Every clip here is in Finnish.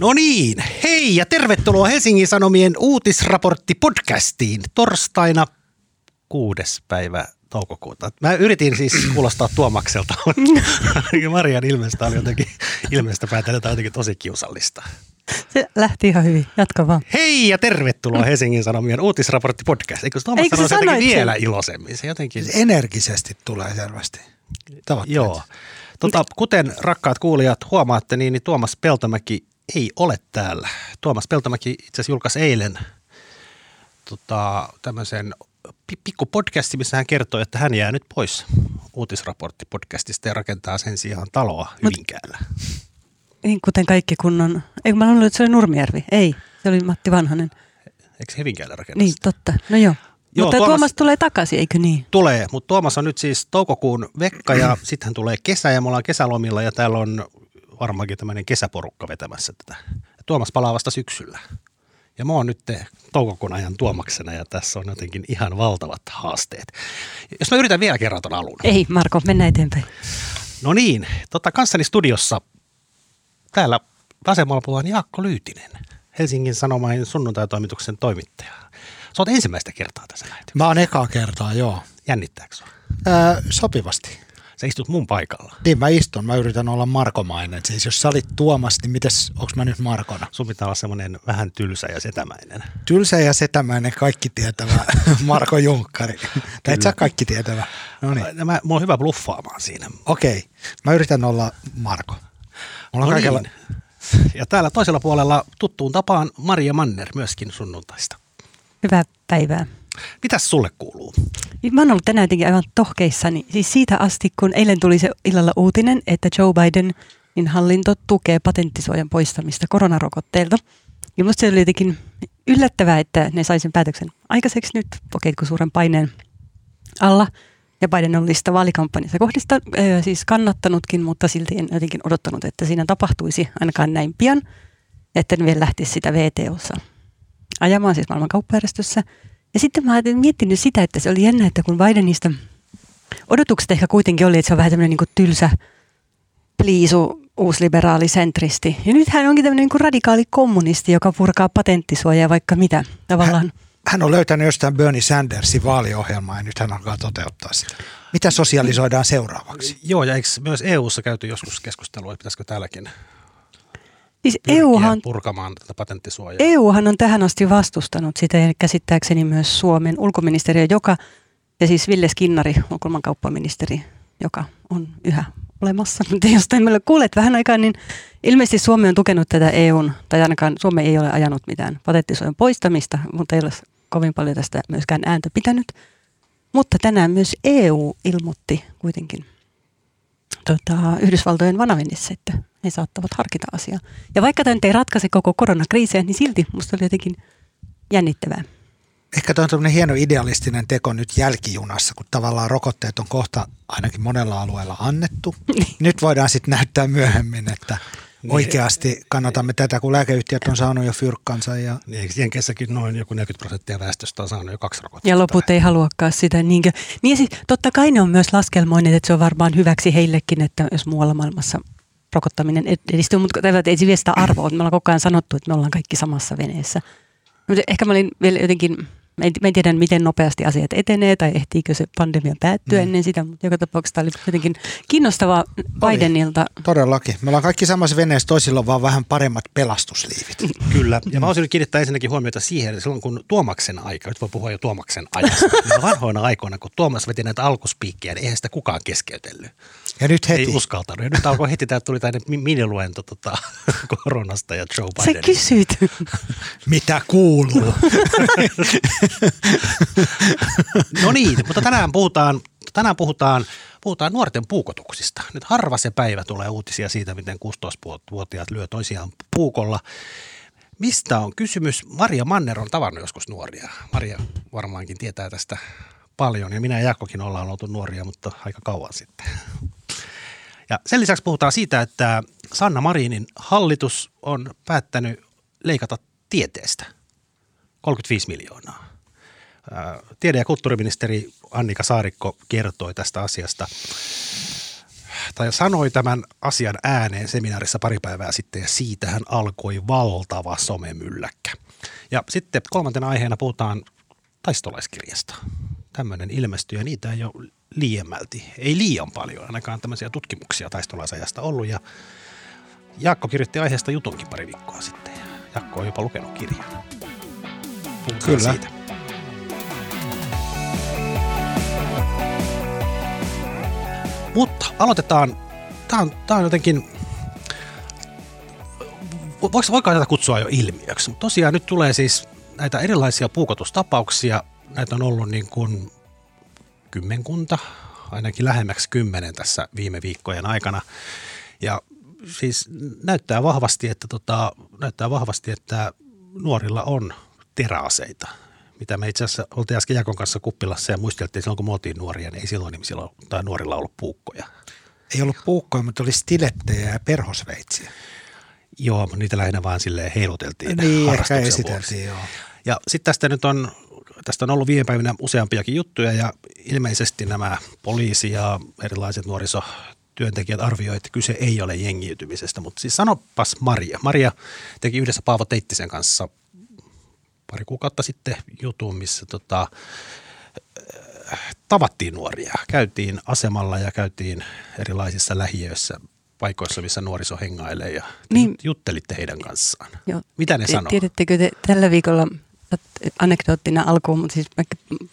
No niin, hei ja tervetuloa Helsingin Sanomien uutisraportti-podcastiin torstaina kuudes päivä toukokuuta. Mä yritin siis kuulostaa Tuomakselta, mutta Marian ilmeestä oli jotenkin, ilmeestä päätellä jotenkin tosi kiusallista. Se lähti ihan hyvin. Jatka vaan. Hei ja tervetuloa Helsingin Sanomien uutisraportti-podcast. Eikö Tuomas Eikö sanoi sä se jotenkin sen? vielä iloisemmin? Se jotenkin... Energisesti tulee selvästi. Tavoitteet. Joo. Tota, kuten rakkaat kuulijat huomaatte, niin, niin Tuomas Peltomäki ei ole täällä. Tuomas Peltomäki itse asiassa julkaisi eilen tota, tämmöisen pi- pikku podcasti, missä hän kertoi, että hän jää nyt pois uutisraporttipodcastista ja rakentaa sen sijaan taloa Hyvinkäällä. Niin kuten kaikki kunnon... Eikö mä luullut, että se oli Nurmijärvi? Ei, se oli Matti Vanhanen. Eikö Hyvinkäällä rakennus? Niin, totta. No joo. Joo, Mutta Tuomas- Tuomas... tulee takaisin, eikö niin? Tulee, mutta Tuomas on nyt siis toukokuun vekka ja sitten tulee kesä ja me ollaan kesälomilla ja täällä on varmaankin tämmöinen kesäporukka vetämässä tätä. Ja Tuomas palaa vasta syksyllä. Ja mä oon nyt toukokuun ajan Tuomaksena ja tässä on jotenkin ihan valtavat haasteet. Jos mä yritän vielä kerran ton alun. Ei, Marko, mennään eteenpäin. No niin, tota kanssani studiossa täällä vasemmalla puolella on Jaakko Lyytinen, Helsingin Sanomain sunnuntaitoimituksen toimittaja. Sä oot ensimmäistä kertaa tässä lähetyksessä. Mä oon ekaa kertaa, joo. Jännittääkö sua? Ää, sopivasti. Sä istut mun paikalla. Niin mä istun, mä yritän olla Markomainen. Siis jos sä olit Tuomas, niin mites, onks mä nyt Markona? Sun pitää olla semmoinen vähän tylsä ja setämäinen. Tylsä ja setämäinen kaikki tietävä Marko Junkkari. Tai et sä kaikki tietävä. No niin, Ja Mä, mulla on hyvä bluffaamaan siinä. okei. Mä yritän olla Marko. Mulla on No kaikella... niin. Ja täällä toisella puolella tuttuun tapaan Maria Manner myöskin sunnuntaista. Hyvää päivää. Mitäs sulle kuuluu? Mä oon ollut tänään jotenkin aivan tohkeissani. Siis siitä asti, kun eilen tuli se illalla uutinen, että Joe Biden niin hallinto tukee patenttisuojan poistamista koronarokotteilta. Ja musta se oli jotenkin yllättävää, että ne sai sen päätöksen aikaiseksi nyt, okei, kun suuren paineen alla. Ja Biden on sitä vaalikampanjassa kohdista äh, siis kannattanutkin, mutta silti en jotenkin odottanut, että siinä tapahtuisi ainakaan näin pian, että ne vielä lähtisi sitä VTOssa ajamaan, siis maailman kauppajärjestössä. Ja sitten mä olen miettinyt sitä, että se oli jännä, että kun Bidenista odotukset ehkä kuitenkin oli, että se on vähän tämmöinen niin tylsä pliisu, uusliberaali sentristi. Ja nyt hän onkin tämmöinen niin radikaali kommunisti, joka purkaa patenttisuojaa vaikka mitä. Tavallaan. Hän on löytänyt jostain Bernie Sandersin vaaliohjelmaa ja nyt hän alkaa toteuttaa sitä. Mitä sosialisoidaan seuraavaksi? Joo, ja eikö myös EU-ssa käyty joskus keskustelua, että pitäisikö täälläkin Siis EUhan, purkamaan tätä patenttisuojaa? EUhan on tähän asti vastustanut sitä ja käsittääkseni myös Suomen ulkoministeriö, joka, ja siis Ville Skinnari, ulkomaankauppaministeri, joka on yhä olemassa, mutta jostain meillä kuulet vähän aikaa, niin ilmeisesti Suomi on tukenut tätä EUn, tai ainakaan Suomi ei ole ajanut mitään patenttisuojan poistamista, mutta ei ole kovin paljon tästä myöskään ääntä pitänyt. Mutta tänään myös EU ilmoitti kuitenkin tota, Yhdysvaltojen vanavenissä, että he saattavat harkita asiaa. Ja vaikka tämä nyt ei ratkaise koko koronakriisiä, niin silti musta oli jotenkin jännittävää. Ehkä tuo on tämmöinen hieno idealistinen teko nyt jälkijunassa, kun tavallaan rokotteet on kohta ainakin monella alueella annettu. Nyt voidaan sitten näyttää myöhemmin, että oikeasti kannatamme tätä, kun lääkeyhtiöt on saanut jo fyrkkansa. Ja Niin, eikö Jenkessäkin noin joku 40 prosenttia väestöstä on saanut jo kaksi rokotetta? Ja loput ei haluakaan sitä. Niinkö? Niin ja siis, totta kai ne on myös laskelmoineet, että se on varmaan hyväksi heillekin, että jos muualla maailmassa rokottaminen ed- edistyy, mutta tämä ei se vie sitä arvoa. Me ollaan koko ajan sanottu, että me ollaan kaikki samassa veneessä. Mutta ehkä mä olin vielä jotenkin, mä en, tiedä miten nopeasti asiat etenee tai ehtiikö se pandemia päättyä mm. ennen sitä, mutta joka tapauksessa tämä oli jotenkin kiinnostavaa Bidenilta. todellakin, me ollaan kaikki samassa veneessä, toisilla on vaan vähän paremmat pelastusliivit. Kyllä, ja mä olisin kiinnittää ensinnäkin huomiota siihen, että silloin kun Tuomaksen aika, nyt voi puhua jo Tuomaksen ajasta, niin vanhoina aikoina, kun Tuomas veti näitä alkuspiikkejä, niin eihän sitä kukaan keskeytellyt. Ja nyt Ei heti, uskaltanut. Ja nyt alkoi heti, tää tuli tänne miniluento tota, koronasta ja Joe Sä Biden. kysyit. mitä kuuluu? No niin, mutta tänään puhutaan, tänään puhutaan, puhutaan nuorten puukotuksista. Nyt harva se päivä tulee uutisia siitä, miten 16-vuotiaat lyö toisiaan puukolla. Mistä on kysymys? Maria Manner on tavannut joskus nuoria. Maria varmaankin tietää tästä paljon ja minä ja Jaakkokin ollaan oltu nuoria, mutta aika kauan sitten. Ja sen lisäksi puhutaan siitä, että Sanna Marinin hallitus on päättänyt leikata tieteestä 35 miljoonaa. Ää, Tiede- ja kulttuuriministeri Annika Saarikko kertoi tästä asiasta. tai sanoi tämän asian ääneen seminaarissa pari päivää sitten ja siitähän alkoi valtava somemylläkkä. Ja sitten kolmantena aiheena puhutaan taistolaiskirjasta. Tämmöinen ilmestyy ja niitä ei ole liiemmälti, ei liian paljon, ainakaan tämmöisiä tutkimuksia taistolaisajasta ollut. Ja Jaakko kirjoitti aiheesta jutunkin pari viikkoa sitten ja Jaakko on jopa lukenut kirjan. Puhutaan Kyllä. Siitä. Mutta aloitetaan, tämä on, tää on jotenkin, voiko, voiko tätä kutsua jo ilmiöksi, mutta tosiaan nyt tulee siis näitä erilaisia puukotustapauksia, näitä on ollut niin kuin kymmenkunta, ainakin lähemmäksi kymmenen tässä viime viikkojen aikana. Ja siis näyttää vahvasti, että, tota, näyttää vahvasti, että nuorilla on teräaseita, mitä me itse asiassa oltiin äsken Jakon kanssa kuppilassa ja muisteltiin silloin, kun me oltiin nuoria, niin ei silloin silloin, tai nuorilla ollut puukkoja. Ei ollut puukkoja, mutta oli stilettejä ja perhosveitsiä. Joo, mutta niitä lähinnä vaan sille heiluteltiin Niin, ehkä esiteltiin, vuoksi. joo. Ja sitten tästä nyt on, tästä on ollut viime päivinä useampiakin juttuja ja ilmeisesti nämä poliisi ja erilaiset nuorisotyöntekijät arvioivat, että kyse ei ole jengiytymisestä. Mutta siis sanopas Maria. Maria teki yhdessä Paavo Teittisen kanssa pari kuukautta sitten jutun, missä tota, äh, tavattiin nuoria. Käytiin asemalla ja käytiin erilaisissa lähiöissä paikoissa, missä nuoriso hengailee ja Niin. juttelitte heidän kanssaan. Joo. Mitä ne Te- sanoo? Tiedättekö te tällä viikolla, anekdoottina alkuun, mutta siis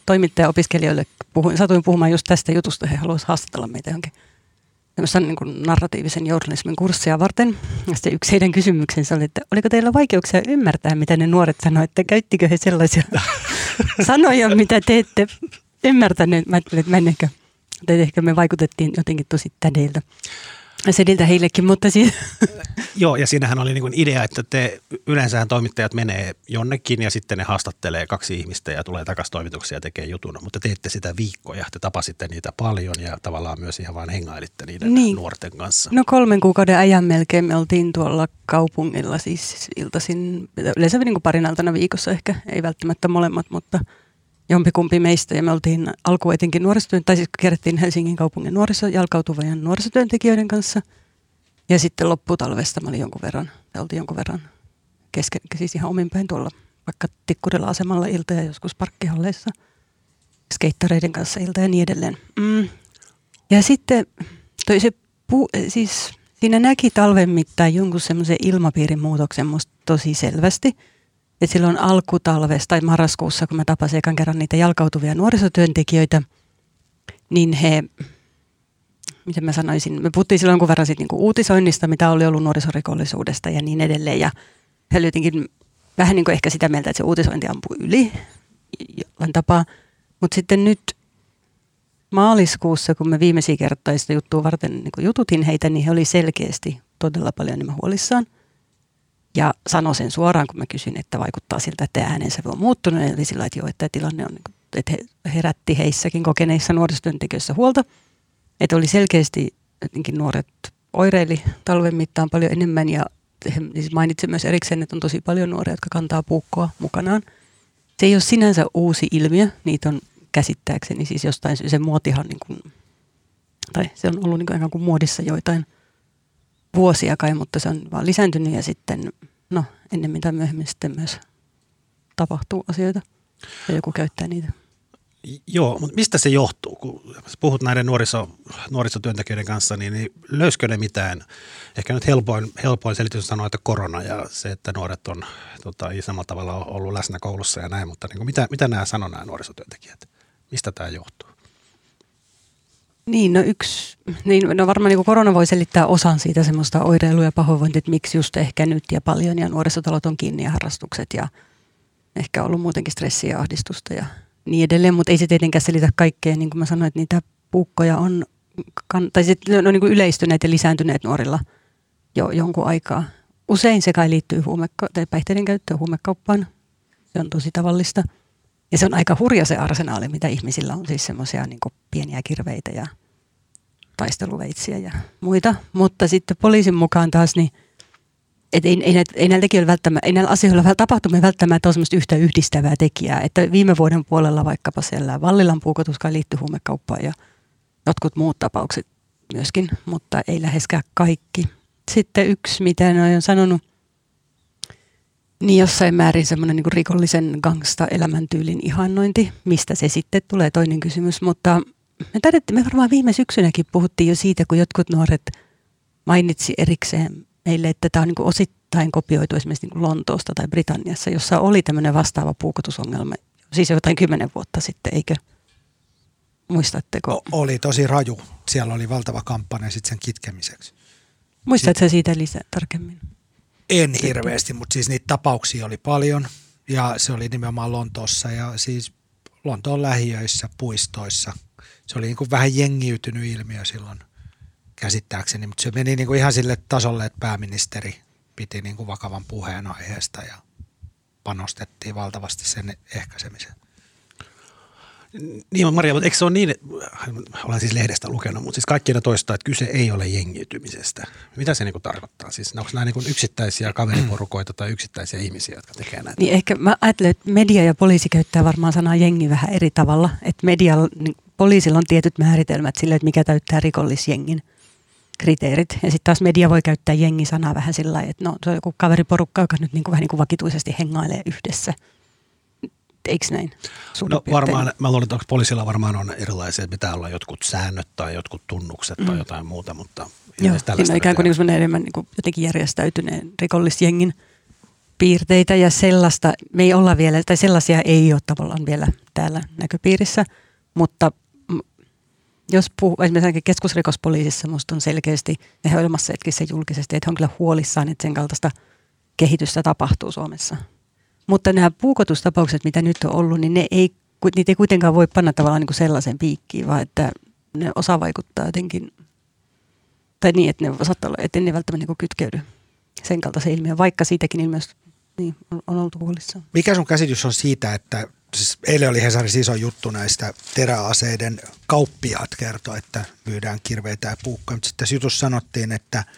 toimittaja-opiskelijoille puhuin, satuin puhumaan just tästä jutusta, he haluaisivat haastatella meitä johonkin tämmöisen niin kuin narratiivisen journalismin kurssia varten. Ja sitten yksi heidän kysymyksensä oli, että oliko teillä vaikeuksia ymmärtää, mitä ne nuoret sanoivat, että käyttikö he sellaisia sanoja, mitä te ette ymmärtäneet. Mä ajattelin, että mä en ehkä, ehkä me vaikutettiin jotenkin tosi tädeiltä. Sediltä heillekin, mutta siis Joo, ja siinähän oli niin idea, että te yleensähän toimittajat menee jonnekin ja sitten ne haastattelee kaksi ihmistä ja tulee takaisin toimituksia ja tekee jutun, mutta teette sitä viikkoja, te tapasitte niitä paljon ja tavallaan myös ihan vaan hengailitte niiden Niin. nuorten kanssa. No kolmen kuukauden ajan melkein me oltiin tuolla kaupungilla siis iltaisin, yleensä niin kuin parin iltana viikossa ehkä, ei välttämättä molemmat, mutta jompikumpi meistä. Ja me oltiin alkuun etenkin nuorisotyön, tai siis kierrettiin Helsingin kaupungin nuoriso, jalkautuvien nuorisotyöntekijöiden kanssa. Ja sitten lopputalvesta mä olin jonkun verran, me oltiin jonkun verran kesken, siis ihan omin päin tuolla vaikka Tikkurilla asemalla ilta ja joskus parkkihalleissa skeittareiden kanssa ilta ja niin edelleen. Mm. Ja sitten toi se pu, siis siinä näki talven mittaan jonkun semmoisen ilmapiirin muutoksen musta tosi selvästi. Että silloin alkutalvesta tai marraskuussa, kun mä tapasin ekan kerran niitä jalkautuvia nuorisotyöntekijöitä, niin he, miten mä sanoisin, me puhuttiin silloin jonkun verran niinku uutisoinnista, mitä oli ollut nuorisorikollisuudesta ja niin edelleen. Ja he jotenkin vähän niin kuin ehkä sitä mieltä, että se uutisointi ampuu yli jollain tapaa. Mutta sitten nyt maaliskuussa, kun me viimeisiä kertoja sitä juttua varten niin kun jututin heitä, niin he oli selkeästi todella paljon enemmän huolissaan. Ja sanoi sen suoraan, kun mä kysyin, että vaikuttaa siltä, että äänensä on muuttunut. Eli sillä että joo, että tilanne on, niin että he herätti heissäkin kokeneissa nuorisotyöntekijöissä huolta. Että oli selkeästi jotenkin nuoret oireili talven mittaan paljon enemmän ja he siis mainitsi myös erikseen, että on tosi paljon nuoria, jotka kantaa puukkoa mukanaan. Se ei ole sinänsä uusi ilmiö, niitä on käsittääkseni siis jostain, se muotihan niin kuin, tai se on ollut niin kuin kuin muodissa joitain vuosia kai, mutta se on vaan lisääntynyt ja sitten, no ennemmin tai myöhemmin sitten myös tapahtuu asioita ja joku käyttää niitä. Joo, mutta mistä se johtuu? Kun puhut näiden nuoriso, nuorisotyöntekijöiden kanssa, niin, niin löyskö ne mitään? Ehkä nyt helpoin, helpoin selitys on sanoa, että korona ja se, että nuoret on tota, ei samalla tavalla ollut läsnä koulussa ja näin, mutta niin kuin, mitä, mitä nämä sanoo nämä nuorisotyöntekijät? Mistä tämä johtuu? Niin, no yksi, niin, no varmaan niin korona voi selittää osan siitä semmoista oireilua ja pahoinvointia, että miksi just ehkä nyt ja paljon ja nuorisotalot on kiinni ja harrastukset ja ehkä ollut muutenkin stressiä ja ahdistusta ja niin edelleen, mutta ei se tietenkään selitä kaikkea, niin kuin mä sanoin, että niitä puukkoja on, kan, tai sit ne on niin kuin yleistyneet ja lisääntyneet nuorilla jo jonkun aikaa. Usein se kai liittyy huumeka- tai päihteiden käyttöön, huumekauppaan, se on tosi tavallista. Ja se on aika hurja se arsenaali, mitä ihmisillä on, siis semmoisia niin pieniä kirveitä ja taisteluveitsiä ja muita. Mutta sitten poliisin mukaan taas, niin et ei, ei, näitä, ei näillä tekijöillä välttämättä, ei näillä asioilla tapahtumia välttämättä ole semmoista yhtä yhdistävää tekijää. Että viime vuoden puolella vaikkapa siellä Vallilan puukotus kai liittyy huumekauppaan ja jotkut muut tapaukset myöskin, mutta ei läheskään kaikki. Sitten yksi, mitä ne on sanonut, niin jossain määrin semmoinen niin rikollisen gangsta elämäntyylin ihannointi, mistä se sitten tulee toinen kysymys, mutta me taidettiin, me varmaan viime syksynäkin puhuttiin jo siitä, kun jotkut nuoret mainitsi erikseen meille, että tämä on niin osittain kopioitu esimerkiksi niin Lontoosta tai Britanniassa, jossa oli tämmöinen vastaava puukotusongelma, siis jotain kymmenen vuotta sitten, eikö? Muistatteko? O- oli tosi raju. Siellä oli valtava kampanja sitten sen kitkemiseksi. Muistatko siitä lisää tarkemmin? En hirveästi, mutta siis niitä tapauksia oli paljon ja se oli nimenomaan Lontoossa ja siis Lontoon lähiöissä, puistoissa. Se oli niin kuin vähän jengiytynyt ilmiö silloin käsittääkseni, mutta se meni niin kuin ihan sille tasolle, että pääministeri piti niin kuin vakavan puheen aiheesta ja panostettiin valtavasti sen ehkäisemiseen. Niin, Maria, mutta eikö se ole niin, olen siis lehdestä lukenut, mutta siis kaikki toistaa, että kyse ei ole jengiytymisestä. Mitä se niin tarkoittaa? Siis onko nämä niin yksittäisiä kaveriporukoita tai yksittäisiä ihmisiä, jotka tekee näitä? Niin ehkä mä ajattelen, että media ja poliisi käyttää varmaan sanaa jengi vähän eri tavalla. Että media, niin poliisilla on tietyt määritelmät sille, että mikä täyttää rikollisjengin kriteerit. Ja sitten taas media voi käyttää jengi-sanaa vähän sillä lailla, että no, se on joku kaveriporukka, joka nyt niin kuin vähän niin kuin vakituisesti hengailee yhdessä – eikö näin? No varmaan, mä luulen, että poliisilla varmaan on erilaisia, että pitää olla jotkut säännöt tai jotkut tunnukset mm. tai jotain muuta, mutta Joo, siinä on ikään kuin, niin enemmän niin kuin jotenkin järjestäytyneen rikollisjengin piirteitä ja sellaista, me ei olla vielä, tai sellaisia ei ole tavallaan vielä täällä näköpiirissä, mutta jos puhuu, esimerkiksi keskusrikospoliisissa minusta on selkeästi, ja olemassa hetki se julkisesti, että he on kyllä huolissaan, että sen kaltaista kehitystä tapahtuu Suomessa. Mutta nämä puukotustapaukset, mitä nyt on ollut, niin ne ei, niitä ei kuitenkaan voi panna tavallaan niin kuin sellaisen piikkiin, vaan että ne osa vaikuttaa jotenkin, tai niin, että ne saattaa olla, että ne välttämättä niin kytkeydy sen kaltaisen ilmiön, vaikka siitäkin ilmiöstä niin, on, on oltu huolissaan. Mikä sun käsitys on siitä, että siis eilen oli Hesarissa iso juttu näistä teräaseiden kauppiaat kertoi, että myydään kirveitä ja puukkoja, mutta sitten jutussa sanottiin, että –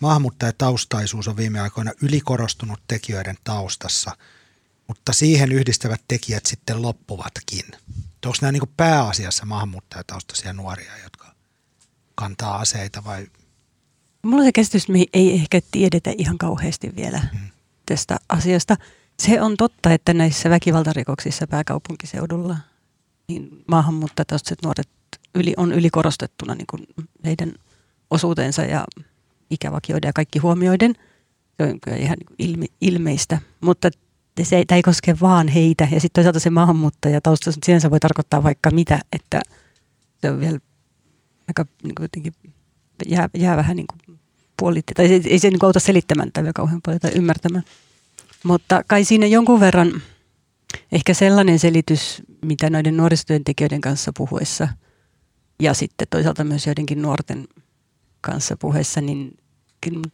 Maahanmuuttajataustaisuus on viime aikoina ylikorostunut tekijöiden taustassa, mutta siihen yhdistävät tekijät sitten loppuvatkin. Onko nämä niin pääasiassa maahanmuuttajataustaisia nuoria, jotka kantaa aseita vai? Mulla on se käsitys, että me ei ehkä tiedetä ihan kauheasti vielä hmm. tästä asiasta. Se on totta, että näissä väkivaltarikoksissa pääkaupunkiseudulla niin maahanmuuttajataustaiset nuoret yli, on ylikorostettuna niin kuin heidän osuutensa ja ikävakioiden ja kaikki huomioiden. Se on kyllä ihan ilme, ilmeistä, mutta se, tämä ei koske vaan heitä. Ja sitten toisaalta se maahanmuuttaja tausta sinänsä voi tarkoittaa vaikka mitä, että se on vielä aika niin kuin jotenkin jää, jää vähän niin kuin puolitti. Tai ei, ei se niin kuin auta selittämään tätä kauhean paljon tai ymmärtämään. Mutta kai siinä jonkun verran ehkä sellainen selitys, mitä noiden nuorisotyöntekijöiden kanssa puhuessa ja sitten toisaalta myös joidenkin nuorten kanssa puheessa, niin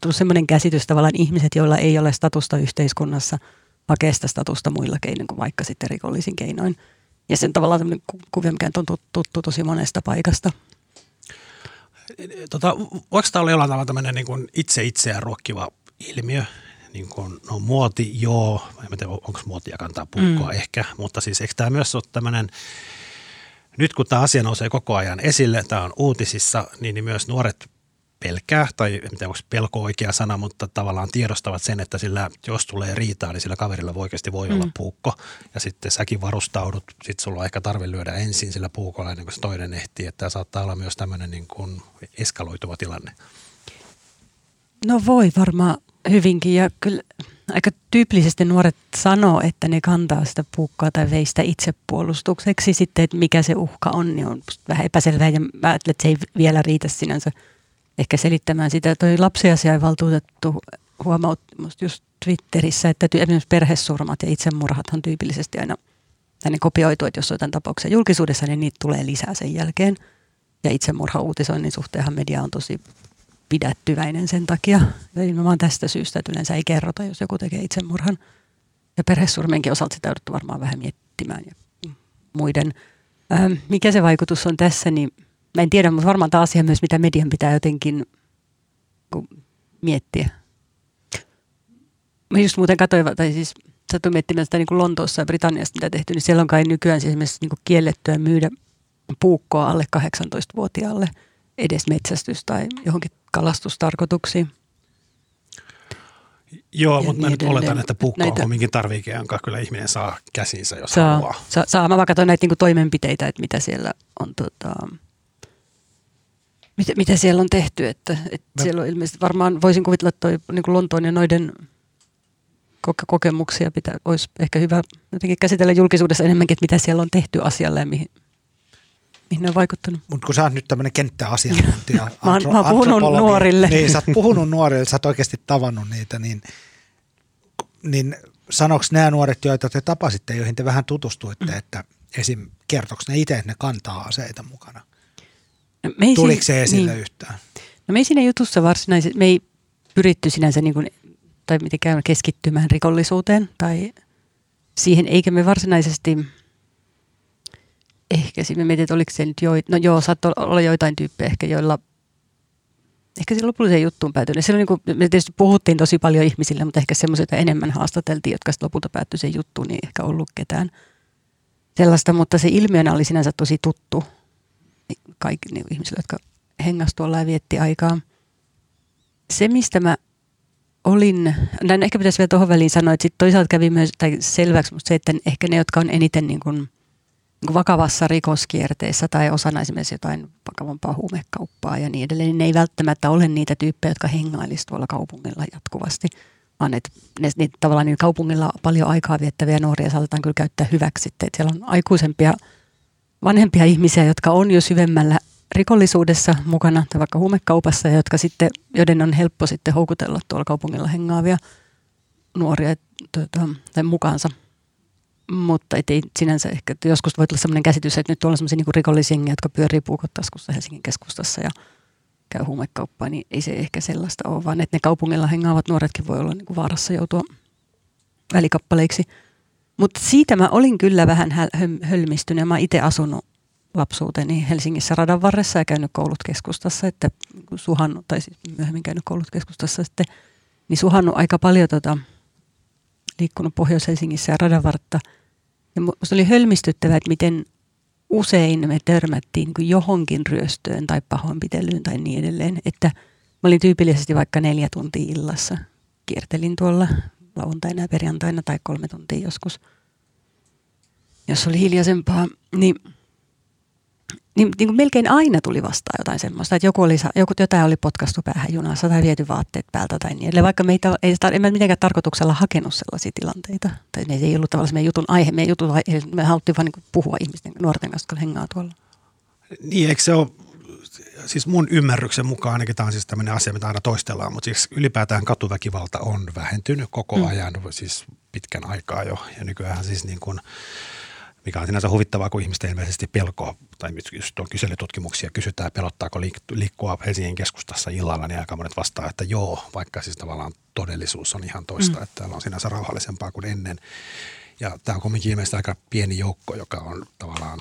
tullut sellainen käsitys tavallaan ihmiset, joilla ei ole statusta yhteiskunnassa, hakee sitä statusta muilla keinoin kuin vaikka sitten rikollisin keinoin. Ja sen tavallaan tämmöinen kuvio, mikä on tuttu, tuttu tosi monesta paikasta. Tota, voiko tämä olla jollain tavalla tämmöinen niin kuin itse itseään ruokkiva ilmiö? Niin kuin, no muoti, joo. En tiedä, onko muotia kantaa puukkoa mm. ehkä, mutta siis eikö tämä myös ole tämmöinen, nyt kun tämä asia nousee koko ajan esille, tämä on uutisissa, niin, niin myös nuoret pelkää, tai en tiedä onko pelko oikea sana, mutta tavallaan tiedostavat sen, että sillä, jos tulee riitaa, niin sillä kaverilla oikeasti voi mm. olla puukko. Ja sitten säkin varustaudut, sitten sulla on ehkä tarve lyödä ensin sillä puukolla ennen kuin se toinen ehtii. Että tämä saattaa olla myös tämmöinen niin kuin eskaloituva tilanne. No voi varmaan hyvinkin ja kyllä aika tyypillisesti nuoret sanoo, että ne kantaa sitä puukkaa tai veistä itsepuolustukseksi. Sitten, että mikä se uhka on, niin on vähän epäselvää ja mä ajattelen, että se ei vielä riitä sinänsä – ehkä selittämään sitä. Toi lapsiasiainvaltuutettu huomautti just Twitterissä, että esimerkiksi perhesurmat ja itsemurhat on tyypillisesti aina tänne kopioitu, että jos on jotain tapauksia julkisuudessa, niin niitä tulee lisää sen jälkeen. Ja itsemurha-uutisoinnin suhteenhan media on tosi pidättyväinen sen takia. Ja nimenomaan tästä syystä, että yleensä ei kerrota, jos joku tekee itsemurhan. Ja perhesurmienkin osalta sitä varmaan vähän miettimään ja muiden. Ähm, mikä se vaikutus on tässä, niin Mä en tiedä, mutta varmaan tämä asia myös, mitä median pitää jotenkin miettiä. Mä just muuten katsoin, tai siis satuin miettimään sitä niin kuin Lontoossa ja Britanniassa, mitä tehty, niin siellä on kai nykyään siis esimerkiksi niin kuin kiellettyä myydä puukkoa alle 18-vuotiaalle. edes metsästys tai johonkin kalastustarkoituksiin. Joo, Ja mutta mä niin nyt oletan, edelleen. että puukko on Näitä- kumminkin tarvike, jonka kyllä ihminen saa käsinsä, jos haluaa. Saa, saa, saa. Mä vaan katson näitä niinku toimenpiteitä, että mitä siellä on tota, mitä, mitä siellä on tehty. Että, että Mä- siellä on ilmeisesti varmaan, voisin kuvitella, että toi, niin Lontoon ja noiden koke- kokemuksia pitää, olisi ehkä hyvä jotenkin käsitellä julkisuudessa enemmänkin, että mitä siellä on tehty asialle ja mihin, mihin ne on vaikuttanut. Mutta kun sä oot nyt tämmöinen kenttäasiantuntija. Mä oon- antro- mä oon puhunut nuorille. Niin, sä oot puhunut nuorille, sä oot oikeasti tavannut niitä, niin, niin sanoks nämä nuoret, joita te tapasitte, joihin te vähän tutustuitte, Mm. että esim. kertoks ne itse, että ne kantaa aseita mukana? No, me ei Tuliko si- se esille niin. yhtään? No me ei siinä jutussa varsinaisesti, me ei pyritty sinänsä niin kuin, tai mitenkään keskittymään rikollisuuteen tai siihen, eikä me varsinaisesti ehkä siinä me mietin, että oliko se nyt jo, no joo, saattoi olla joitain tyyppejä ehkä, joilla ehkä se lopulliseen juttuun päätyi. Silloin niin kuin, me tietysti puhuttiin tosi paljon ihmisille, mutta ehkä semmoisia joita enemmän haastateltiin, jotka sitten lopulta päättyi siihen juttuun, niin ei ehkä ollut ketään sellaista, mutta se ilmiönä oli sinänsä tosi tuttu kaikille niin ihmisille, jotka hengas tuolla ja vietti aikaa. Se, mistä mä olin, näin ehkä pitäisi vielä tuohon väliin sanoa, että sit toisaalta kävi myös tai selväksi musta se, että ehkä ne, jotka on eniten niin kuin, niin kuin vakavassa rikoskierteessä tai osana esimerkiksi jotain vakavampaa huumekauppaa ja niin edelleen, niin ne ei välttämättä ole niitä tyyppejä, jotka hengailisivat tuolla kaupungilla jatkuvasti, vaan että ne, ne, tavallaan niin kaupungilla paljon aikaa viettäviä nuoria saatetaan kyllä käyttää hyväksi että siellä on aikuisempia vanhempia ihmisiä, jotka on jo syvemmällä rikollisuudessa mukana tai vaikka huumekaupassa, ja jotka sitten, joiden on helppo sitten houkutella tuolla kaupungilla hengaavia nuoria tuota, tai mukaansa. Mutta ei sinänsä ehkä, joskus voi tulla sellainen käsitys, että nyt tuolla on sellaisia niin rikollisjengiä, jotka pyörii puukot taskussa Helsingin keskustassa ja käy huumekauppaa, niin ei se ehkä sellaista ole, vaan että ne kaupungilla hengaavat nuoretkin voi olla niin kuin vaarassa joutua välikappaleiksi. Mutta siitä mä olin kyllä vähän hölmistynyt. Mä itse asunut lapsuuteni Helsingissä radan varressa ja käynyt koulut keskustassa, että suhannut, tai siis myöhemmin käynyt koulut keskustassa sitten, niin suhannut aika paljon tota, liikkunut Pohjois-Helsingissä ja radan vartta. Ja mu- musta oli hölmistyttävää, että miten usein me törmättiin niin johonkin ryöstöön tai pahoinpitelyyn tai niin edelleen. Että mä olin tyypillisesti vaikka neljä tuntia illassa. Kiertelin tuolla lauantaina ja perjantaina tai kolme tuntia joskus, jos oli hiljaisempaa, niin, niin, niin kuin melkein aina tuli vastaan jotain semmoista, että joku oli, joku, jotain oli potkastu päähän junassa tai viety vaatteet päältä tai niin edelleen. Vaikka meitä ei, en mä mitenkään tarkoituksella hakenut sellaisia tilanteita. Tai ne ei ollut tavallaan meidän jutun aihe. Meidän jutun aihe, me haluttiin vaan niin puhua ihmisten, nuorten kanssa, jotka hengaa tuolla. Niin, eikö se ole, siis mun ymmärryksen mukaan, ainakin tämä on siis tämmöinen asia, mitä aina toistellaan, mutta siis ylipäätään katuväkivalta on vähentynyt koko Mm. ajan, siis pitkän aikaa jo. Ja nykyään siis niin kuin, mikä on sinänsä huvittavaa, kun ihmistä ilmeisesti pelkoa, tai just on kyselytutkimuksia, kysytään, pelottaako liik- liikkua Helsingin keskustassa illalla, niin aika monet vastaa, että joo, vaikka siis tavallaan todellisuus on ihan toista, mm. että täällä on sinänsä rauhallisempaa kuin ennen. Ja tämä on kuitenkin ilmeisesti aika pieni joukko, joka on tavallaan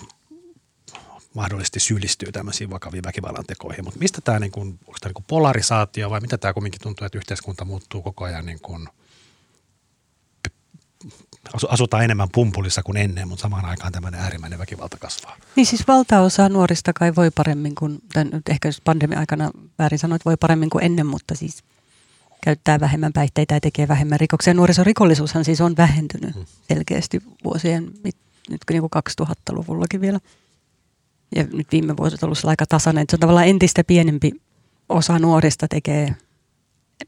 mahdollisesti syyllistyy tämmöisiin vakaviin väkivallan tekoihin. Mutta mistä tämä, niin kuin, onko tämä niin kuin polarisaatio vai mitä tämä kuitenkin tuntuu, että yhteiskunta muuttuu koko ajan niin kuin, asu- asutaan enemmän pumpulissa kuin ennen, mutta samaan aikaan tämmöinen äärimmäinen väkivalta kasvaa. Niin siis valtaosa nuorista kai voi paremmin kuin, tai nyt ehkä jos pandemia aikana väärin sanoit, voi paremmin kuin ennen, mutta siis käyttää vähemmän päihteitä ja tekee vähemmän rikoksia. Nuorisorikollisuushan siis on vähentynyt Mm. selkeästi vuosien, nyt niin kuin 2000-luvullakin vielä. Ja nyt viime vuodet on ollut aika tasainen, että se on tavallaan entistä pienempi osa nuorista tekee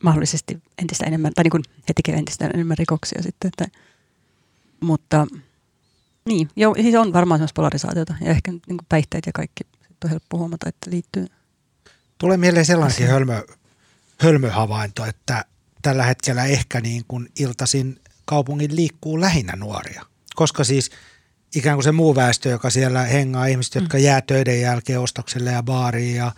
mahdollisesti entistä enemmän, tai niin kuin he tekevät entistä enemmän rikoksia sitten. Että, mutta niin, joo, siis on varmaan semmoista polarisaatiota ja ehkä niin kuin päihteet ja kaikki on helppo huomata, että liittyy. Tulee mieleen sellainenkin hölmö, hölmöhavainto, että tällä hetkellä ehkä niin kuin iltaisin kaupungin liikkuu lähinnä nuoria. Koska siis ikään kuin se muu väestö, joka siellä hengaa, ihmiset, jotka jää töiden jälkeen ostokselle ja baariin ja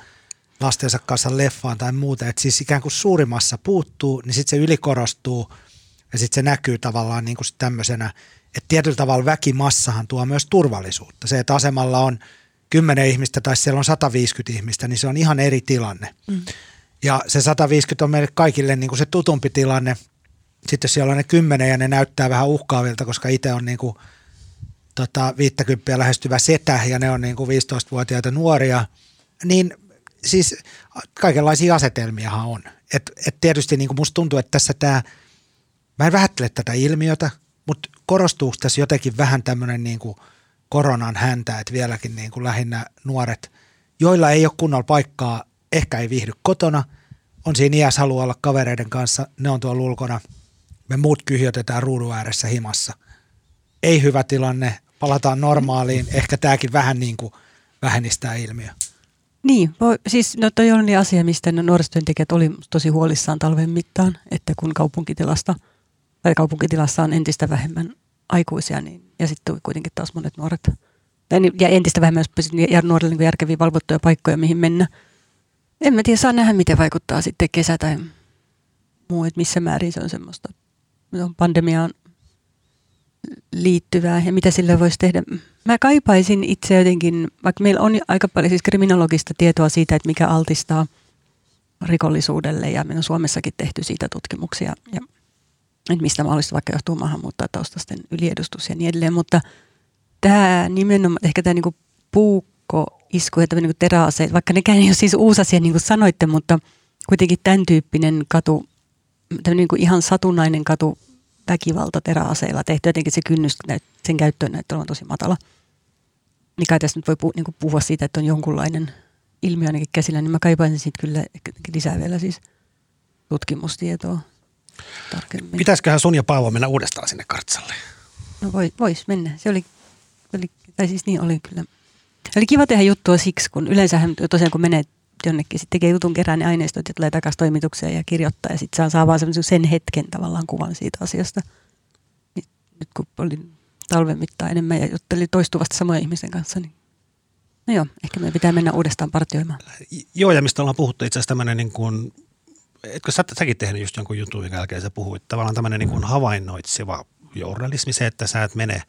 lastensa kanssa leffaan tai muuta, että siis ikään kuin suurimmassa puuttuu, niin sitten se ylikorostuu ja sitten se näkyy tavallaan niin kuin tämmöisenä, että tietyllä tavalla väkimassahan tuo myös turvallisuutta. Se, että asemalla on 10 ihmistä tai siellä on 150 ihmistä, niin se on ihan eri tilanne. Mm. Ja se 150 on meille kaikille niin kuin se tutumpi tilanne. Sitten jos siellä on ne 10 ja ne näyttää vähän uhkaavilta, koska itse on niin kuin, tota, 50 lähestyvä setä ja ne on niin kuin 15-vuotiaita nuoria, niin siis kaikenlaisia asetelmiahan on. Et, et tietysti niin kuin musta tuntuu, että tässä tämä, mä en vähättele tätä ilmiötä, mutta korostuuko tässä jotenkin vähän tämmöinen niin kuin koronan häntä, että vieläkin niin kuin lähinnä nuoret, joilla ei ole kunnolla paikkaa, ehkä ei viihdy kotona, on siinä iässä haluaa olla kavereiden kanssa, ne on tuolla ulkona, me muut kyhjötetään ruudun ääressä himassa. Ei hyvä tilanne, palataan normaaliin, ehkä tämäkin vähän niin kuin vähennistää ilmiö. Niin, voi, siis no toi on niin asia, mistä nuorisotyöntekijät oli tosi huolissaan talven mittaan, että kun kaupunkitilasta, tai kaupunkitilassa on entistä vähemmän aikuisia, niin, ja sitten kuitenkin taas monet nuoret, niin, ja entistä vähemmän ja nuorille niin järkeviä valvottuja paikkoja, mihin mennä. En mä tiedä, saa nähdä, miten vaikuttaa sitten kesä tai muu, että missä määrin se on semmoista pandemiaan liittyvää ja mitä sillä voisi tehdä. Mä kaipaisin itse jotenkin, vaikka meillä on aika paljon siis kriminologista tietoa siitä, että mikä altistaa rikollisuudelle ja meillä on Suomessakin tehty siitä tutkimuksia ja että mistä mahdollista vaikka johtuu maahanmuuttajataustaisten yliedustus ja niin edelleen, mutta tämä nimenomaan, ehkä tämä niinku puukkoisku ja tämmöinen niinku teräaseet, vaikka nekään ei ole siis uusi asia niin kuin sanoitte, mutta kuitenkin tämän tyyppinen katu, tämmöinen niinku ihan satunnainen katu väkivalta teräaseilla tehty. Jotenkin se kynnys sen käyttöön näyttää olevan tosi matala. Niin kai tässä nyt voi pu, niin puhua siitä, että on jonkunlainen ilmiö ainakin käsillä, niin mä kaipaisin siitä kyllä lisää vielä siis tutkimustietoa tarkemmin. Pitäisiköhän sun ja Paavo mennä uudestaan sinne kartsalle? No voi, vois mennä. Se oli, oli, tai siis niin oli kyllä. Oli kiva tehdä juttua siksi, kun yleensähän tosiaan kun menee jonnekin, sitten tekee jutun kerään ne aineistot ja tulee takaisin toimitukseen ja kirjoittaa ja sitten saa, saa vaan sen hetken tavallaan kuvan siitä asiasta. Nyt kun olin talven mittaan enemmän ja juttelin toistuvasti samojen ihmisen kanssa, niin no joo, ehkä me pitää mennä uudestaan partioimaan. Joo, ja mistä ollaan puhuttu itse asiassa tämmöinen niin kuin, etkö sä, säkin tehnyt just jonkun jutun, minkä jälkeen sä puhuit, tavallaan tämmöinen niin kuin havainnoitseva journalismi, se, että sä et mene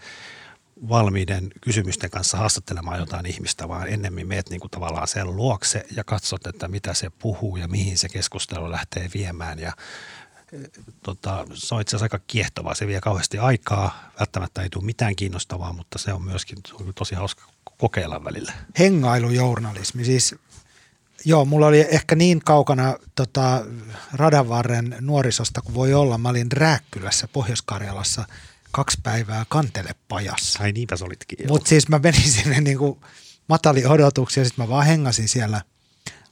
valmiiden kysymysten kanssa haastattelemaan jotain ihmistä, vaan ennemmin meet niin kuin tavallaan sen luokse ja katsot, että mitä se puhuu ja mihin se keskustelu lähtee viemään. Ja e, tota, se on itse asiassa aika kiehtovaa. Se vie kauheasti aikaa. Välttämättä ei tule mitään kiinnostavaa, mutta se on myöskin tosi hauska kokeilla välillä. Hengailujournalismi. Siis, joo, mulla oli ehkä niin kaukana tota, radanvarren nuorisosta kuin voi olla. Mä olin Rääkkylässä Pohjois-Karjalassa – kaksi päivää kantelepajassa. Ai niinpä olitkin. Mutta siis mä menin sinne niin kuin matali odotuksia, sitten mä vaan hengasin siellä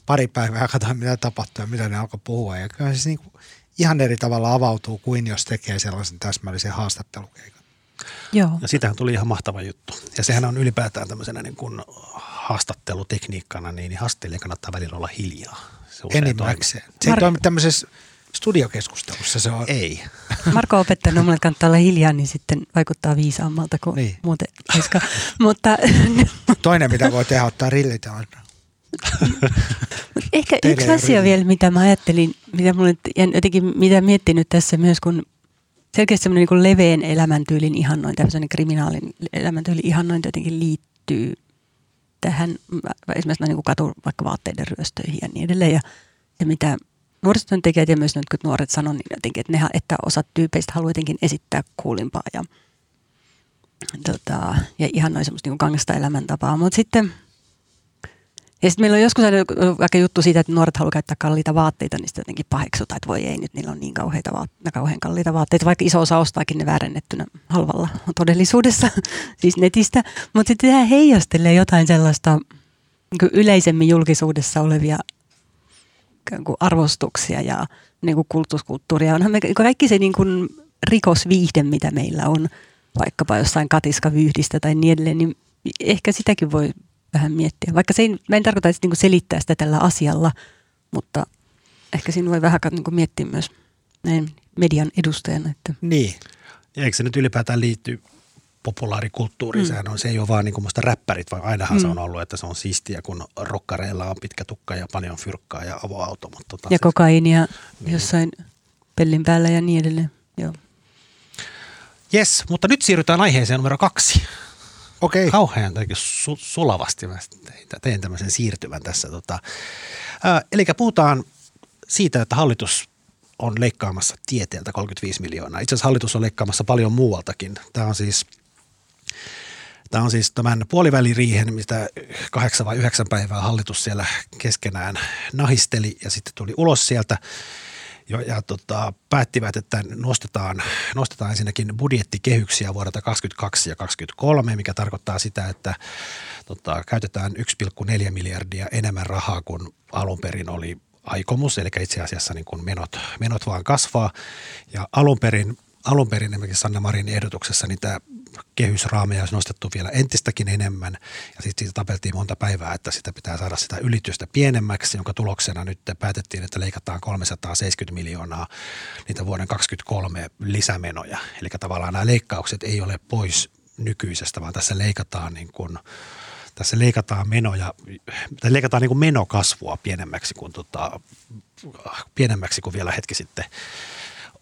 pari päivää ja katsoin mitä tapahtuu ja mitä ne alkoi puhua. Ja kyllä siis niin kuin ihan eri tavalla avautuu kuin jos tekee sellaisen täsmällisen haastattelukeikan. Joo. Ja siitähän tuli ihan mahtava juttu. Ja sehän on ylipäätään tämmöisenä niin kuin haastattelutekniikkana, niin haastattelijan kannattaa välillä olla hiljaa. Se Enimmäkseen. Se ei toimi tämmöisessä studiokeskustelussa se on. Ei. Marko on opettanut mulle, että kannattaa olla hiljaa, niin sitten vaikuttaa viisaammalta kuin niin. muuten. Koska, mutta, Toinen, mitä voi tehdä, ottaa rillit Ehkä Teille yksi asia vielä, mitä mä ajattelin, mitä mulle, jotenkin mitä miettinyt tässä myös, kun selkeästi semmoinen niin leveän elämäntyylin ihannointi, tämmöinen kriminaalin elämäntyylin ihannointi jotenkin liittyy tähän, esimerkiksi niin kuin katu vaikka vaatteiden ryöstöihin ja niin edelleen. Ja, ja mitä nuorisotyöntekijät ja myös nyt nuoret sanoo, niin jotenkin, että, nehän, että osa tyypeistä haluaa jotenkin esittää kuulimpaa ja, tota, ja ihan noin semmoista niin kangasta elämäntapaa. Mutta sitten, ja sitten meillä on joskus vaikka juttu siitä, että nuoret haluaa käyttää kalliita vaatteita, niin sitten jotenkin paheksutaan, että voi ei, nyt niillä on niin kauheita vaatteita, kauhean kalliita vaatteita, vaikka iso osa ostaakin ne väärennettynä halvalla todellisuudessa, siis netistä. Mutta sitten tämä heijastelee jotain sellaista niin yleisemmin julkisuudessa olevia arvostuksia ja niin kuin kultuskulttuuria. Onhan me, kaikki se niin kuin rikosviihde, mitä meillä on, vaikkapa jossain katiskavyyhdistä tai niin edelleen, niin ehkä sitäkin voi vähän miettiä. Vaikka se ei, mä en tarkoita että niin selittää sitä tällä asialla, mutta ehkä siinä voi vähän niin miettiä myös näin median edustajana. Että. Niin. Eikö se nyt ylipäätään liitty populaarikulttuuri, mm. sehän on, se ei ole vaan niin kuin räppärit, vaan ainahan mm. se on ollut, että se on siistiä, kun rokkareilla on pitkä tukka ja paljon fyrkkaa ja avoauto. Mutta tota, ja kokainia niin. jossain pellin päällä ja niin edelleen. Joo. Yes, mutta nyt siirrytään aiheeseen numero kaksi. Okei. Okay. Kauhean su- sulavasti mä tein tämmöisen siirtymän tässä. Tota. Äh, eli puhutaan siitä, että hallitus on leikkaamassa tieteeltä 35 miljoonaa. Itse asiassa hallitus on leikkaamassa paljon muualtakin. Tämä on siis Tämä on siis tämän puoliväliriihen, mitä kahdeksan vai yhdeksän päivää hallitus siellä keskenään nahisteli ja sitten tuli ulos sieltä jo, ja tota, päättivät, että nostetaan, nostetaan ensinnäkin budjettikehyksiä vuodelta 2022 ja 2023, mikä tarkoittaa sitä, että tota, käytetään 1,4 miljardia enemmän rahaa kuin alun perin oli aikomus, eli itse asiassa niin kuin menot, menot vaan kasvaa. Ja alun perin, alun perin esimerkiksi Sanna Marin ehdotuksessa niin tämä kehysraameja olisi nostettu vielä entistäkin enemmän. Ja sitten siitä tapeltiin monta päivää, että sitä pitää saada sitä ylitystä pienemmäksi, jonka tuloksena nyt päätettiin, että leikataan 370 miljoonaa niitä vuoden 2023 lisämenoja. Eli tavallaan nämä leikkaukset ei ole pois nykyisestä, vaan tässä leikataan niin kuin, tässä leikataan menoja, tai leikataan niin kuin menokasvua pienemmäksi kuin, tota, pienemmäksi kuin vielä hetki sitten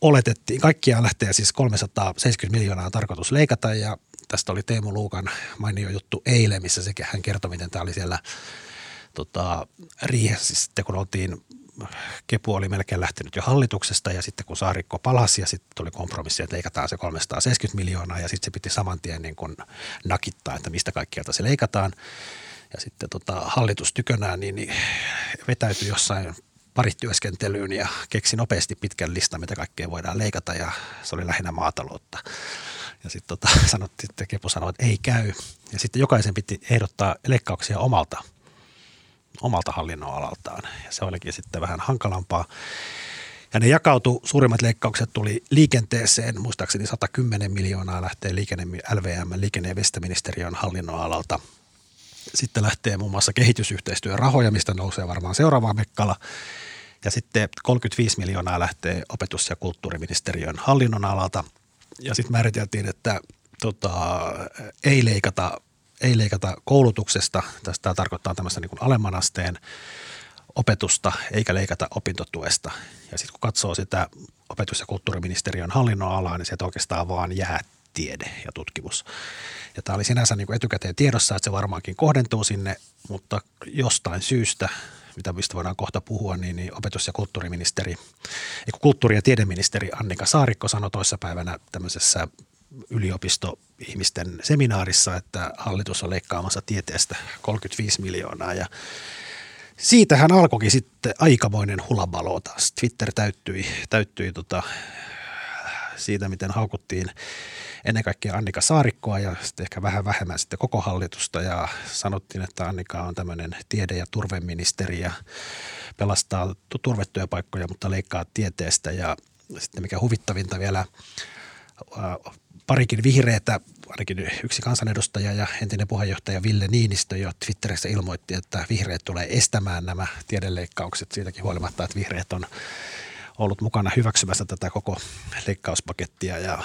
oletettiin. Kaikkia lähtee siis 370 miljoonaa tarkoitus leikata ja tästä oli Teemu Luukan mainio juttu eilen, missä sekä hän kertoi, miten tämä oli siellä tota, riihessä sitten, kun oltiin Kepu oli melkein lähtenyt jo hallituksesta ja sitten kun Saarikko palasi ja sitten tuli kompromissi, että leikataan se 370 miljoonaa ja sitten se piti saman tien niin kuin nakittaa, että mistä kaikkialta se leikataan. Ja sitten tota, hallitus tykönään niin, niin vetäytyi jossain parityöskentelyyn ja keksi nopeasti pitkän listan, mitä kaikkea voidaan leikata ja se oli lähinnä maataloutta. Ja sitten tota, sanottiin, että Kepu sanoi, että ei käy. Ja sitten jokaisen piti ehdottaa leikkauksia omalta, omalta hallinnonalaltaan. Ja se olikin sitten vähän hankalampaa. Ja ne jakautu, suurimmat leikkaukset tuli liikenteeseen, muistaakseni 110 miljoonaa lähtee liikenne, LVM, liikenne- ja viestintäministeriön hallinnonalalta. Sitten lähtee muun muassa kehitysyhteistyön rahoja, mistä nousee varmaan seuraava mekkala. Ja sitten 35 miljoonaa lähtee opetus- ja kulttuuriministeriön hallinnonalalta. Ja sitten määriteltiin, että tota, ei, leikata, ei leikata koulutuksesta. Tästä tarkoittaa tämmöistä niin kuin alemman asteen opetusta eikä leikata opintotuesta. Ja sitten kun katsoo sitä opetus- ja kulttuuriministeriön hallinnonalaa, niin sieltä oikeastaan vaan jää tiede ja tutkimus. Ja tämä oli sinänsä niin etukäteen tiedossa, että se varmaankin kohdentuu sinne, mutta jostain syystä mitä mistä voidaan kohta puhua, niin, niin opetus- ja kulttuuriministeri, kulttuuri- ja tiedeministeri Annika Saarikko sanoi toissapäivänä tämmöisessä yliopistoihmisten seminaarissa, että hallitus on leikkaamassa tieteestä 35 miljoonaa ja siitähän alkoikin sitten aikamoinen hulabalo taas. Twitter täyttyi, täyttyi tota, siitä, miten haukuttiin ennen kaikkea Annika Saarikkoa ja sitten ehkä vähän vähemmän sitten koko hallitusta. Ja sanottiin, että Annika on tämmöinen tiede- ja turveministeri ja pelastaa turvetyöpaikkoja, mutta leikkaa tieteestä. Ja sitten mikä huvittavinta vielä parikin vihreätä, ainakin yksi kansanedustaja ja entinen puheenjohtaja Ville Niinistö jo Twitterissä ilmoitti, että vihreät tulee estämään nämä tiedeleikkaukset siitäkin huolimatta, että vihreät on ollut mukana hyväksymässä tätä koko leikkauspakettia ja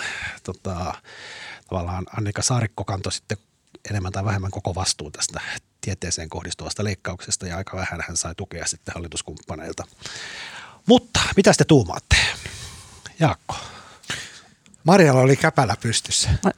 tota, tavallaan Annika Saarikko kantoi sitten enemmän tai vähemmän koko vastuun tästä tieteeseen kohdistuvasta leikkauksesta ja aika vähän hän sai tukea sitten hallituskumppaneilta. Mutta mitä te tuumaatte? Jaakko. Marjalla oli käpälä pystyssä. Mä,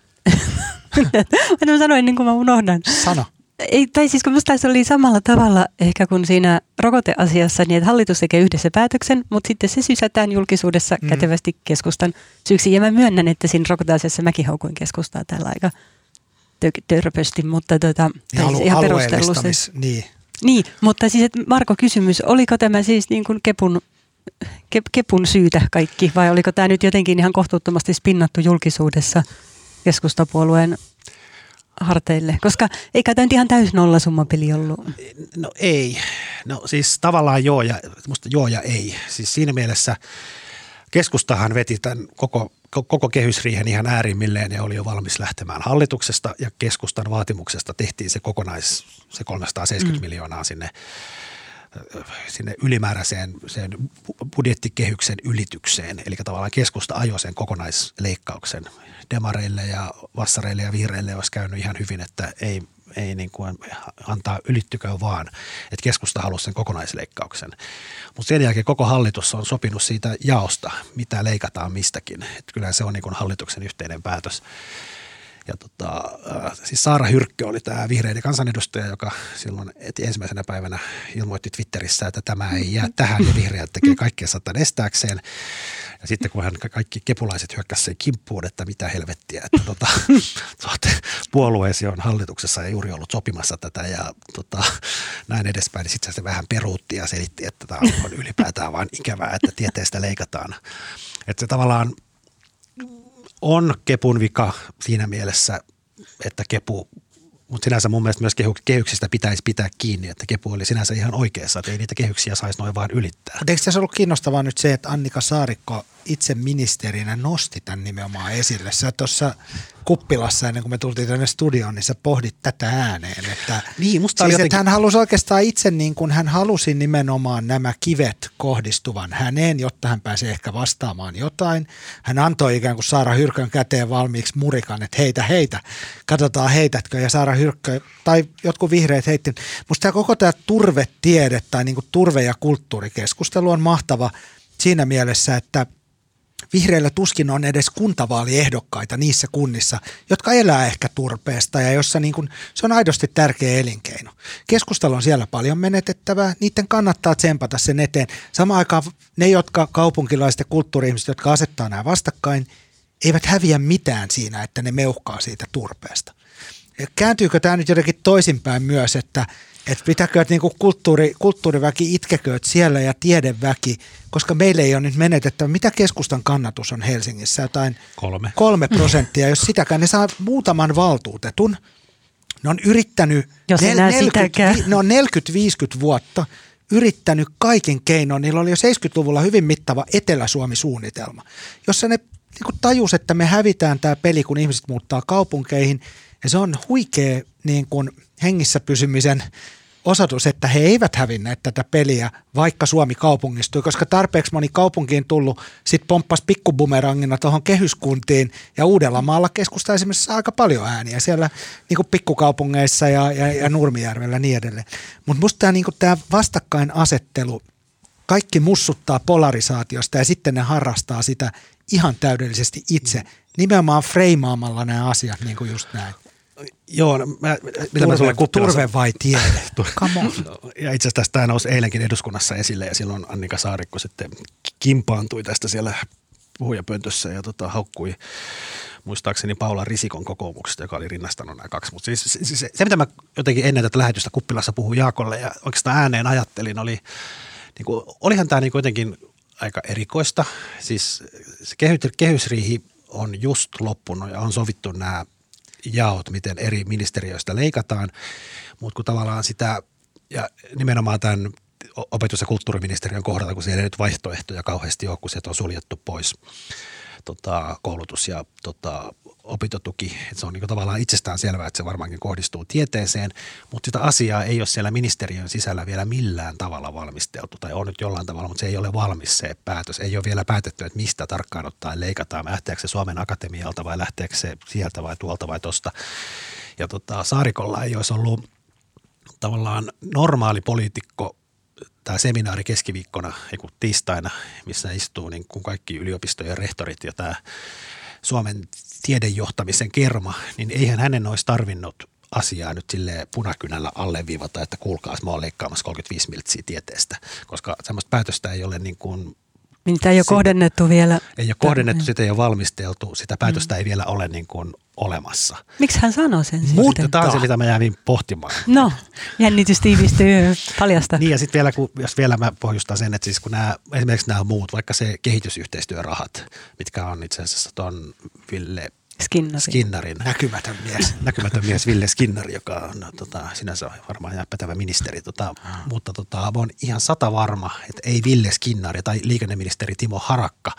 mä sanoin niin kuin mä unohdan. Sano ei, tai siis kun musta se oli samalla tavalla ehkä kuin siinä rokoteasiassa, niin että hallitus tekee yhdessä päätöksen, mutta sitten se sysätään julkisuudessa mm. kätevästi keskustan syyksi. Ja mä myönnän, että siinä rokoteasiassa mäkin haukuin keskustaa tällä aika törpösti, mutta tota, alu, ihan perustellusti. Niin. niin, mutta siis että Marko kysymys, oliko tämä siis niin kuin Kepun ke, Kepun syytä kaikki vai oliko tämä nyt jotenkin ihan kohtuuttomasti spinnattu julkisuudessa keskustapuolueen harteille? Koska ei tämä nyt ihan täys nollasummapeli ollut. No ei. No siis tavallaan joo ja, musta joo ja ei. Siis siinä mielessä keskustahan veti tämän koko, koko kehysriihen ihan äärimmilleen ja oli jo valmis lähtemään hallituksesta ja keskustan vaatimuksesta tehtiin se kokonais, se 370 mm. miljoonaa sinne sinne ylimääräiseen sen budjettikehyksen ylitykseen. Eli tavallaan keskusta ajoi sen kokonaisleikkauksen. Demareille ja vassareille ja vihreille olisi käynyt ihan hyvin, että ei, ei niin kuin antaa ylittyköön vaan, että keskusta halusi sen kokonaisleikkauksen. Mutta sen jälkeen koko hallitus on sopinut siitä jaosta, mitä leikataan mistäkin. Että kyllä se on niin kuin hallituksen yhteinen päätös. Ja tota, äh, siis Saara Hyrkkö oli tämä vihreiden kansanedustaja, joka silloin ensimmäisenä päivänä ilmoitti Twitterissä, että tämä ei jää tähän ja vihreät tekee kaikkea satan estääkseen. Ja sitten kun hän kaikki kepulaiset hyökkäsivät sen kimppuun, että mitä helvettiä, että tota, puolueesi on hallituksessa ja juuri ollut sopimassa tätä ja tota, näin edespäin, niin sitten se vähän peruutti ja selitti, että tämä on ylipäätään vain ikävää, että tieteestä leikataan. Että se tavallaan on kepun vika siinä mielessä, että kepu mutta sinänsä mun mielestä myös kehyksistä pitäisi pitää kiinni, että kepu oli sinänsä ihan oikeassa, että ei niitä kehyksiä saisi noin vaan ylittää. Mutta eikö tässä ollut kiinnostavaa nyt se, että Annika Saarikko itse ministerinä nosti tämän nimenomaan esille? Sä tuossa kuppilassa ennen kuin me tultiin tänne studioon, niin sä pohdit tätä ääneen. Että, niin, musta siis, jotenkin... että hän halusi oikeastaan itse niin kuin hän halusi nimenomaan nämä kivet kohdistuvan häneen, jotta hän pääsee ehkä vastaamaan jotain. Hän antoi ikään kuin Saara Hyrkön käteen valmiiksi murikan, että heitä, heitä, katsotaan heitätkö. Ja Saara Hyrkkö tai jotkut vihreät heitti. Musta tämä koko tämä turvetiede tai niin kuin turve- ja kulttuurikeskustelu on mahtava siinä mielessä, että – Vihreillä tuskin on edes kuntavaaliehdokkaita niissä kunnissa, jotka elää ehkä turpeesta ja jossa niin kuin, se on aidosti tärkeä elinkeino. Keskustelu on siellä paljon menetettävää, niiden kannattaa tsempata sen eteen. Samaan aikaan ne, jotka kaupunkilaiset ja kulttuuri jotka asettaa nämä vastakkain, eivät häviä mitään siinä, että ne meuhkaa siitä turpeesta. Kääntyykö tämä nyt jotenkin toisinpäin myös, että – että pitääkö että niinku kulttuuri, kulttuuriväki itkekö siellä ja tiedeväki, koska meille ei ole nyt menetettävä. Mitä keskustan kannatus on Helsingissä? Jotain kolme, kolme prosenttia. Jos sitäkään, ne saa muutaman valtuutetun. Ne on yrittänyt, Jos nel, 40, ne on 40-50 vuotta yrittänyt kaiken keinoin. Niillä oli jo 70-luvulla hyvin mittava Etelä-Suomi-suunnitelma, jossa ne niin tajus, että me hävitään tämä peli, kun ihmiset muuttaa kaupunkeihin. Ja se on huikea niin kuin hengissä pysymisen osoitus, että he eivät hävinneet tätä peliä, vaikka Suomi kaupungistui, koska tarpeeksi moni kaupunkiin tullut, sitten pomppas pikkubumerangina tuohon kehyskuntiin ja Uudellamaalla keskusta esimerkiksi saa aika paljon ääniä siellä niin kuin pikkukaupungeissa ja, ja, ja Nurmijärvellä ja niin edelleen. Mutta musta tämä niin vastakkainasettelu, kaikki mussuttaa polarisaatiosta ja sitten ne harrastaa sitä ihan täydellisesti itse, nimenomaan freimaamalla nämä asiat niin kuin just näin. Joo, no, mä, mitä turve, mä turve vai tiede? Come on. Ja itse asiassa tämä nousi eilenkin eduskunnassa esille ja silloin Annika Saarikko sitten kimpaantui tästä siellä puhujapöntössä ja tota, haukkui muistaakseni Paula Risikon kokoomuksesta, joka oli rinnastanut nämä kaksi. Mutta siis, siis se, se, mitä mä jotenkin ennen tätä lähetystä kuppilassa puhuin Jaakolle ja oikeastaan ääneen ajattelin, oli, niin kuin, olihan tämä niin jotenkin aika erikoista. Siis se kehysriihi on just loppunut ja on sovittu nämä jaot, miten eri ministeriöistä leikataan, mutta kun tavallaan sitä, ja nimenomaan tämän opetus- ja kulttuuriministeriön kohdalla, kun siellä ei nyt vaihtoehtoja kauheasti ole, kun sieltä on suljettu pois tota, koulutus ja tota, opintotuki. Et se on niin tavallaan itsestään selvää, että se varmaankin kohdistuu tieteeseen, mutta sitä asiaa ei ole siellä ministeriön sisällä vielä millään tavalla valmisteltu tai on nyt jollain tavalla, mutta se ei ole valmis se päätös. Ei ole vielä päätetty, että mistä tarkkaan ottaen leikataan, lähteekö se Suomen Akatemialta vai lähteekö se sieltä vai tuolta vai tosta. Ja tota, Saarikolla ei olisi ollut tavallaan normaali poliitikko tämä seminaari keskiviikkona, tiistaina, missä istuu niin kuin kaikki yliopistojen rehtorit ja tämä Suomen tiedejohtamisen kerma, niin eihän hänen olisi tarvinnut asiaa nyt sille punakynällä alleviivata, että kuulkaas, mä oon leikkaamassa 35 miltsiä tieteestä, koska semmoista päätöstä ei ole niin kuin niin sitä ei ole kohdennettu vielä. Ei ole kohdennettu, sitä ei ole valmisteltu, sitä päätöstä mm. ei vielä ole niin kuin olemassa. Miksi hän sanoi sen Mutta tämä on se, mitä mä jäin pohtimaan. No, jännitys tiivistyy paljasta. niin ja sitten vielä, kun, jos vielä mä pohjustan sen, että siis kun nämä, esimerkiksi nämä muut, vaikka se kehitysyhteistyörahat, mitkä on itse asiassa tuon Ville Skinnari. Skinnarin. Näkymätön mies. Näkymätön mies Ville Skinnari, joka on no, tota, sinänsä varmaan ihan pätevä ministeri. Tota, mutta tota, on ihan sata varma, että ei Ville Skinnari tai liikenneministeri Timo Harakka,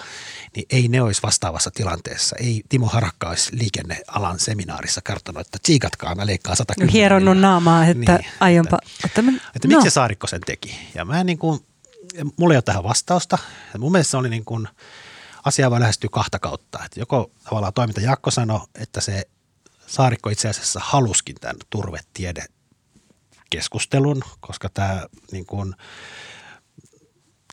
niin ei ne olisi vastaavassa tilanteessa. Ei Timo Harakka olisi liikennealan seminaarissa kertonut, että tsiikatkaa, mä leikkaan 110 no, Hieronnut naamaa, että niin, aiempa. Että, että, että, että no. miksi se Saarikko sen teki. Ja mä niin kuin, mulla ei ole tähän vastausta. Mun mielestä se oli niin kuin – asiaa voi lähestyä kahta kautta. Että joko tavallaan toiminta Jakko sanoi, että se Saarikko itse asiassa haluskin tämän turvetiede keskustelun, koska tämä niin kuin,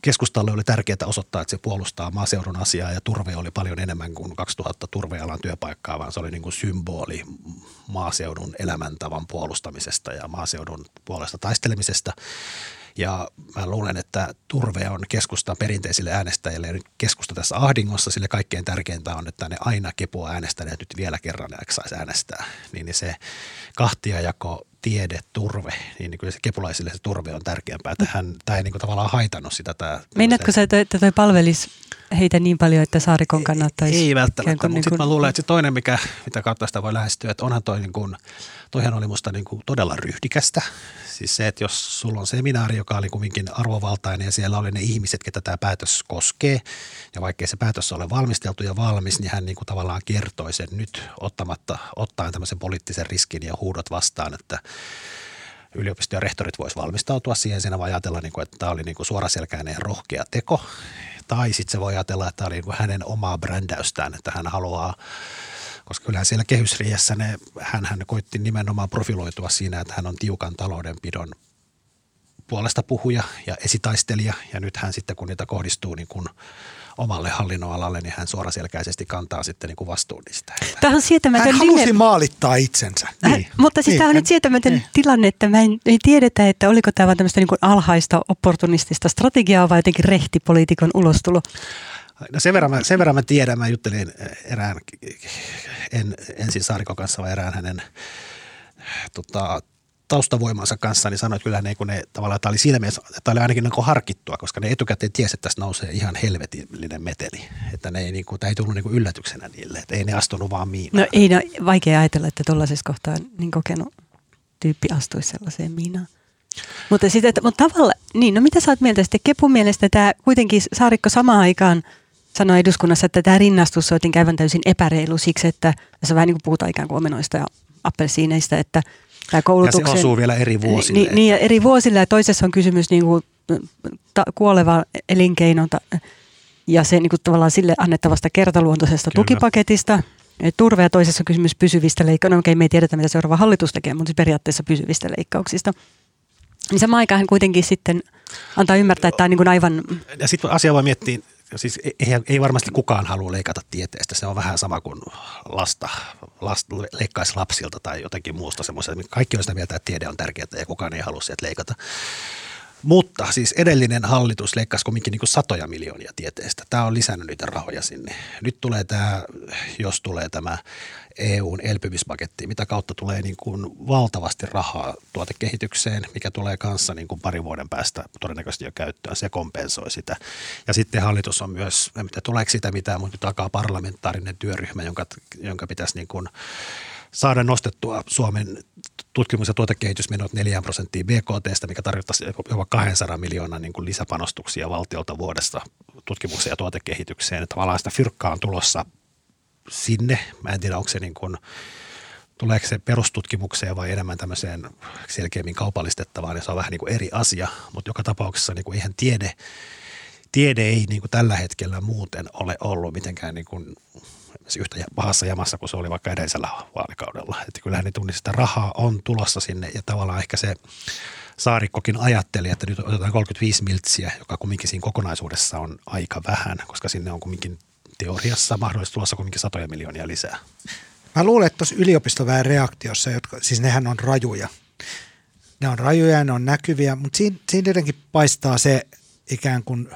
keskustalle oli tärkeää osoittaa, että se puolustaa maaseudun asiaa ja turve oli paljon enemmän kuin 2000 turvealan työpaikkaa, vaan se oli niin kuin symboli maaseudun elämäntavan puolustamisesta ja maaseudun puolesta taistelemisesta. Ja mä luulen, että turve on keskusta perinteisille äänestäjille keskusta tässä ahdingossa, sille kaikkein tärkeintä on, että ne aina kepua äänestäneet nyt vielä kerran saisi äänestää. Niin, niin se kahtiajako tiede, turve, niin, niin kyllä se kepulaisille se turve on tärkeämpää. Tähän, tämä ei niin kuin tavallaan haitannut sitä. Tämä, Meinaatko sä, että toi palvelisi heitä niin paljon, että Saarikon kannattaisi? Ei, ei välttämättä, mutta niin sitten kuin... mä luulen, että se toinen, mikä, mitä kautta sitä voi lähestyä, että onhan toi, niin kuin, toihan oli musta niin kuin todella ryhdikästä. Siis se, että jos sulla on seminaari, joka oli kuitenkin arvovaltainen ja siellä oli ne ihmiset, ketä tämä päätös koskee, ja vaikkei se päätös ole valmisteltu ja valmis, niin hän niin kuin tavallaan kertoi sen nyt ottamatta, ottaen tämmöisen poliittisen riskin ja huudot vastaan, että yliopistojen rehtorit voisi valmistautua siihen. Siinä voi ajatella, niin kuin, että tämä oli niin suoraselkäinen ja rohkea teko. Tai sitten se voi ajatella, että tämä oli niin kuin hänen omaa brändäystään, että hän haluaa koska kyllä siellä kehysriässä ne, hän, hän koitti nimenomaan profiloitua siinä, että hän on tiukan taloudenpidon puolesta puhuja ja esitaistelija. Ja nyt hän sitten, kun niitä kohdistuu niin kuin omalle hallinnonalalle, niin hän suoraselkäisesti kantaa sitten niin kuin vastuun niistä. Tämä on sietämätön Hän halusi dile- maalittaa itsensä. Niin. Mutta siis Niin, tämä on hän- nyt sietämätön niin. tilanne, että mä en, ei tiedetä, että oliko tämä vain tämmöistä niin kuin alhaista opportunistista strategiaa vai jotenkin rehtipoliitikon ulostulo. No sen verran, mä, sen verran mä tiedän, mä juttelin erään, en ensin Saarikon kanssa, vaan erään hänen tota, taustavoimansa kanssa, niin sanoin, että kyllä ne, ne tavallaan, tämä oli siinä mielessä, tämä oli ainakin niin harkittua, koska ne etukäteen tiesi, että tästä nousee ihan helvetillinen meteli. Että ne ei, niin kuin, tämä ei tullut niin kuin yllätyksenä niille, että ei ne astunut vaan miinaan. No ei, no, vaikea ajatella, että tuollaisessa kohtaa niin kokenut tyyppi astuisi sellaiseen miinaan. Mutta, sitten, että, mutta tavalla, niin, no mitä sä oot mieltä sitten? Kepun mielestä tämä kuitenkin Saarikko samaan aikaan sanoi eduskunnassa, että tämä rinnastus on jotenkin aivan täysin epäreilu siksi, että tässä vähän niin kuin puhutaan ikään kuin omenoista ja appelsiineistä, että tämä Ja koulutuksen... se osuu vielä eri vuosille. Niin, niin ja eri vuosille ja toisessa on kysymys niin kuin, ta, kuoleva elinkeino ta, ja se niin kuin, tavallaan sille annettavasta kertaluontoisesta Kyllä. tukipaketista. Et Turve ja toisessa on kysymys pysyvistä leikkauksista. No okei, me ei tiedetä, mitä seuraava hallitus tekee, mutta siis periaatteessa pysyvistä leikkauksista. Niin samaan aikaan hän kuitenkin sitten antaa ymmärtää, että tämä on niin kuin aivan... ja sitten asia voi miettiä, siis ei, ei varmasti kukaan halua leikata tieteestä. Se on vähän sama kuin lasta, lasta leikkaisi lapsilta tai jotenkin muusta semmoista. Kaikki on sitä mieltä, että tiede on tärkeää ja kukaan ei halua sieltä leikata. Mutta siis edellinen hallitus leikkasi kumminkin niin satoja miljoonia tieteestä. Tämä on lisännyt niitä rahoja sinne. Nyt tulee tämä, jos tulee tämä EUn elpymispaketti, mitä kautta tulee niin kuin valtavasti rahaa tuotekehitykseen, mikä tulee kanssa niin kuin parin vuoden päästä todennäköisesti jo käyttöön. Se kompensoi sitä. Ja sitten hallitus on myös, en tiedä tuleeko sitä mitään, mutta nyt alkaa parlamentaarinen työryhmä, jonka, jonka pitäisi niin kuin saada nostettua Suomen tutkimus- ja tuotekehitysmenot 4 prosenttia BKTstä, mikä tarkoittaisi jopa 200 miljoonaa niin kuin lisäpanostuksia valtiolta vuodesta tutkimukseen ja tuotekehitykseen. Että tavallaan sitä fyrkkaa on tulossa sinne. Mä en tiedä, onko se niin kuin, tuleeko se perustutkimukseen vai enemmän tämmöiseen selkeämmin kaupallistettavaan, niin se on vähän niin kuin eri asia, mutta joka tapauksessa niin kuin eihän tiede, tiede ei niin kuin tällä hetkellä muuten ole ollut mitenkään niin kuin yhtä pahassa jamassa kuin se oli vaikka edellisellä vaalikaudella. Että kyllähän ne tunnisti, että rahaa on tulossa sinne ja tavallaan ehkä se Saarikkokin ajatteli, että nyt otetaan 35 miltsiä, joka kumminkin siinä kokonaisuudessa on aika vähän, koska sinne on kumminkin teoriassa mahdollisesti tulossa kumminkin satoja miljoonia lisää. Mä luulen, että tuossa yliopistoväen reaktiossa, jotka, siis nehän on rajuja. Ne on rajuja ja ne on näkyviä, mutta siinä, siinä jotenkin paistaa se ikään kuin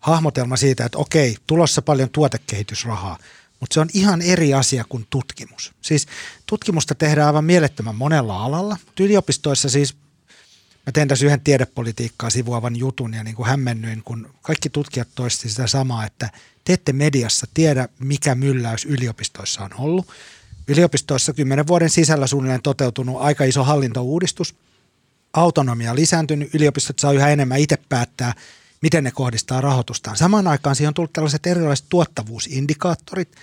hahmotelma siitä, että okei, tulossa paljon tuotekehitysrahaa, mutta se on ihan eri asia kuin tutkimus. Siis tutkimusta tehdään aivan mielettömän monella alalla. Yliopistoissa siis, mä tein tässä yhden tiedepolitiikkaa sivuavan jutun ja niin kuin hämmennyin, kun kaikki tutkijat toisti sitä samaa, että te ette mediassa tiedä, mikä mylläys yliopistoissa on ollut. Yliopistoissa kymmenen vuoden sisällä suunnilleen toteutunut aika iso hallintouudistus. Autonomia lisääntynyt, yliopistot saa yhä enemmän itse päättää, miten ne kohdistaa rahoitustaan. Samaan aikaan siihen on tullut tällaiset erilaiset tuottavuusindikaattorit.